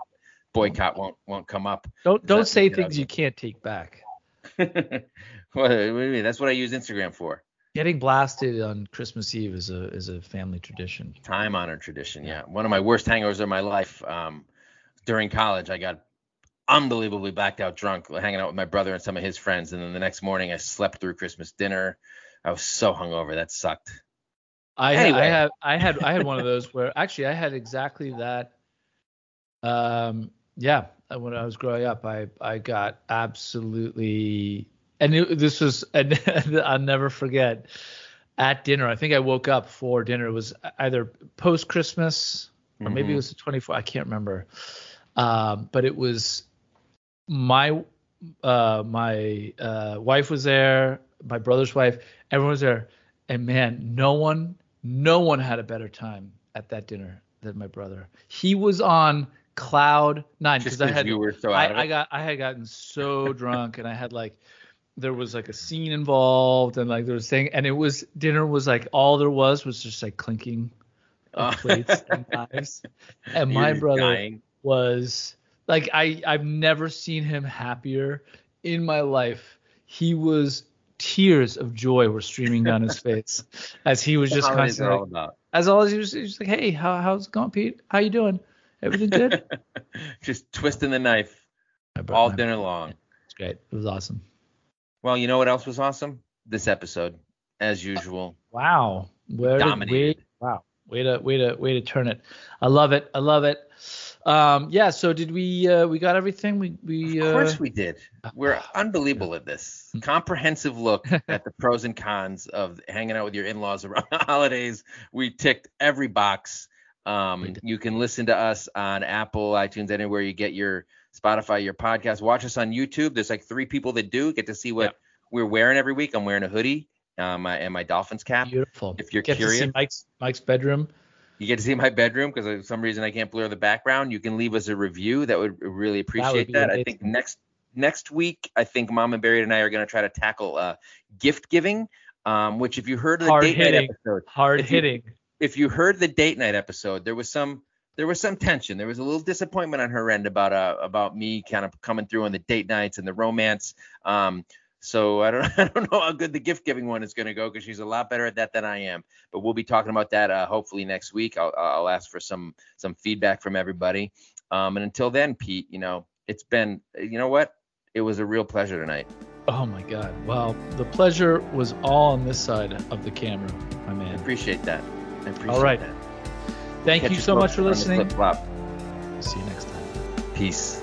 Speaker 1: boycott won't won't come up.
Speaker 2: don't don't say
Speaker 1: you know,
Speaker 2: things you can't take back.
Speaker 1: what, what do you mean? That's what I use Instagram for.
Speaker 2: Getting blasted on Christmas Eve is a is a family tradition.
Speaker 1: Time honored tradition. Yeah. One of my worst hangovers of my life. Um, during college, I got unbelievably blacked out drunk, hanging out with my brother and some of his friends, and then the next morning I slept through Christmas dinner. I was so hungover. That sucked.
Speaker 2: I
Speaker 1: Anyway.
Speaker 2: I had I had I had one of those where actually I had exactly that. Um, yeah, when I was growing up, I I got absolutely, and it, this was and I'll never forget. At dinner, I think I woke up for dinner. It was either post Christmas or maybe it was the 24. I can't remember. Um, but it was my uh my uh wife was there, my brother's wife, everyone was there, and man, no one no one had a better time at that dinner than my brother. He was on cloud nine because I had
Speaker 1: you were so out of
Speaker 2: I, I got I had gotten so drunk and I had like there was like a scene involved and like there was thing and it was dinner was like all there was was just like clinking of
Speaker 1: Oh.
Speaker 2: plates and knives. And
Speaker 1: You're
Speaker 2: my brother
Speaker 1: dying.
Speaker 2: was like I I've never seen him happier in my life. He was tears of joy were streaming down his face as he was just
Speaker 1: kind of are
Speaker 2: constantly
Speaker 1: all
Speaker 2: like, as always he was, he was like, Hey, how how's it going, Pete? How you doing? Everything good?
Speaker 1: Just twisting the knife all dinner long.
Speaker 2: It's great. It was awesome.
Speaker 1: Well, you know what else was awesome? This episode, as usual.
Speaker 2: Wow. Where did,
Speaker 1: Dominated.
Speaker 2: way, wow. Way to way to way to turn it. I love it. I love it. Um yeah, so did we uh we got everything? We we
Speaker 1: Of
Speaker 2: uh
Speaker 1: course we did. We're unbelievable at this. Comprehensive look at the pros and cons of hanging out with your in-laws around the holidays. We ticked every box. Um, you can listen to us on Apple, iTunes, anywhere you get your Spotify, your podcast. Watch us on YouTube. There's like three people that do get to see what
Speaker 2: Yeah.
Speaker 1: we're wearing every week. I'm wearing a hoodie um, and my Dolphins cap.
Speaker 2: beautiful.
Speaker 1: If you're
Speaker 2: Get
Speaker 1: curious,
Speaker 2: Mike's Mike's bedroom.
Speaker 1: You get to see my bedroom because for some reason I can't blur the background. You can leave us a review. That would really appreciate
Speaker 2: be
Speaker 1: that. I think next next week, I think Mom and Barry and I are going to try to tackle uh, gift giving. Um, which if you heard the
Speaker 2: Hard
Speaker 1: date night
Speaker 2: hitting.
Speaker 1: episode,
Speaker 2: Hard
Speaker 1: If you-
Speaker 2: hitting.
Speaker 1: if you heard the date night episode, there was some there was some tension. There was a little disappointment on her end about uh about me kind of coming through on the date nights and the romance. Um, so I don't I don't know how good the gift giving one is going to go because she's a lot better at that than I am. But we'll be talking about that uh, hopefully next week. I'll I'll ask for some some feedback from everybody. Um, and until then, Pete, you know it's been you know what it was a real pleasure tonight.
Speaker 2: Oh my god. Well, the pleasure was all on this side of the camera, my man.
Speaker 1: I appreciate that. I appreciate
Speaker 2: All right.
Speaker 1: that.
Speaker 2: Thank
Speaker 1: Catch
Speaker 2: you
Speaker 1: you
Speaker 2: so much for listening. See you next time.
Speaker 1: Peace.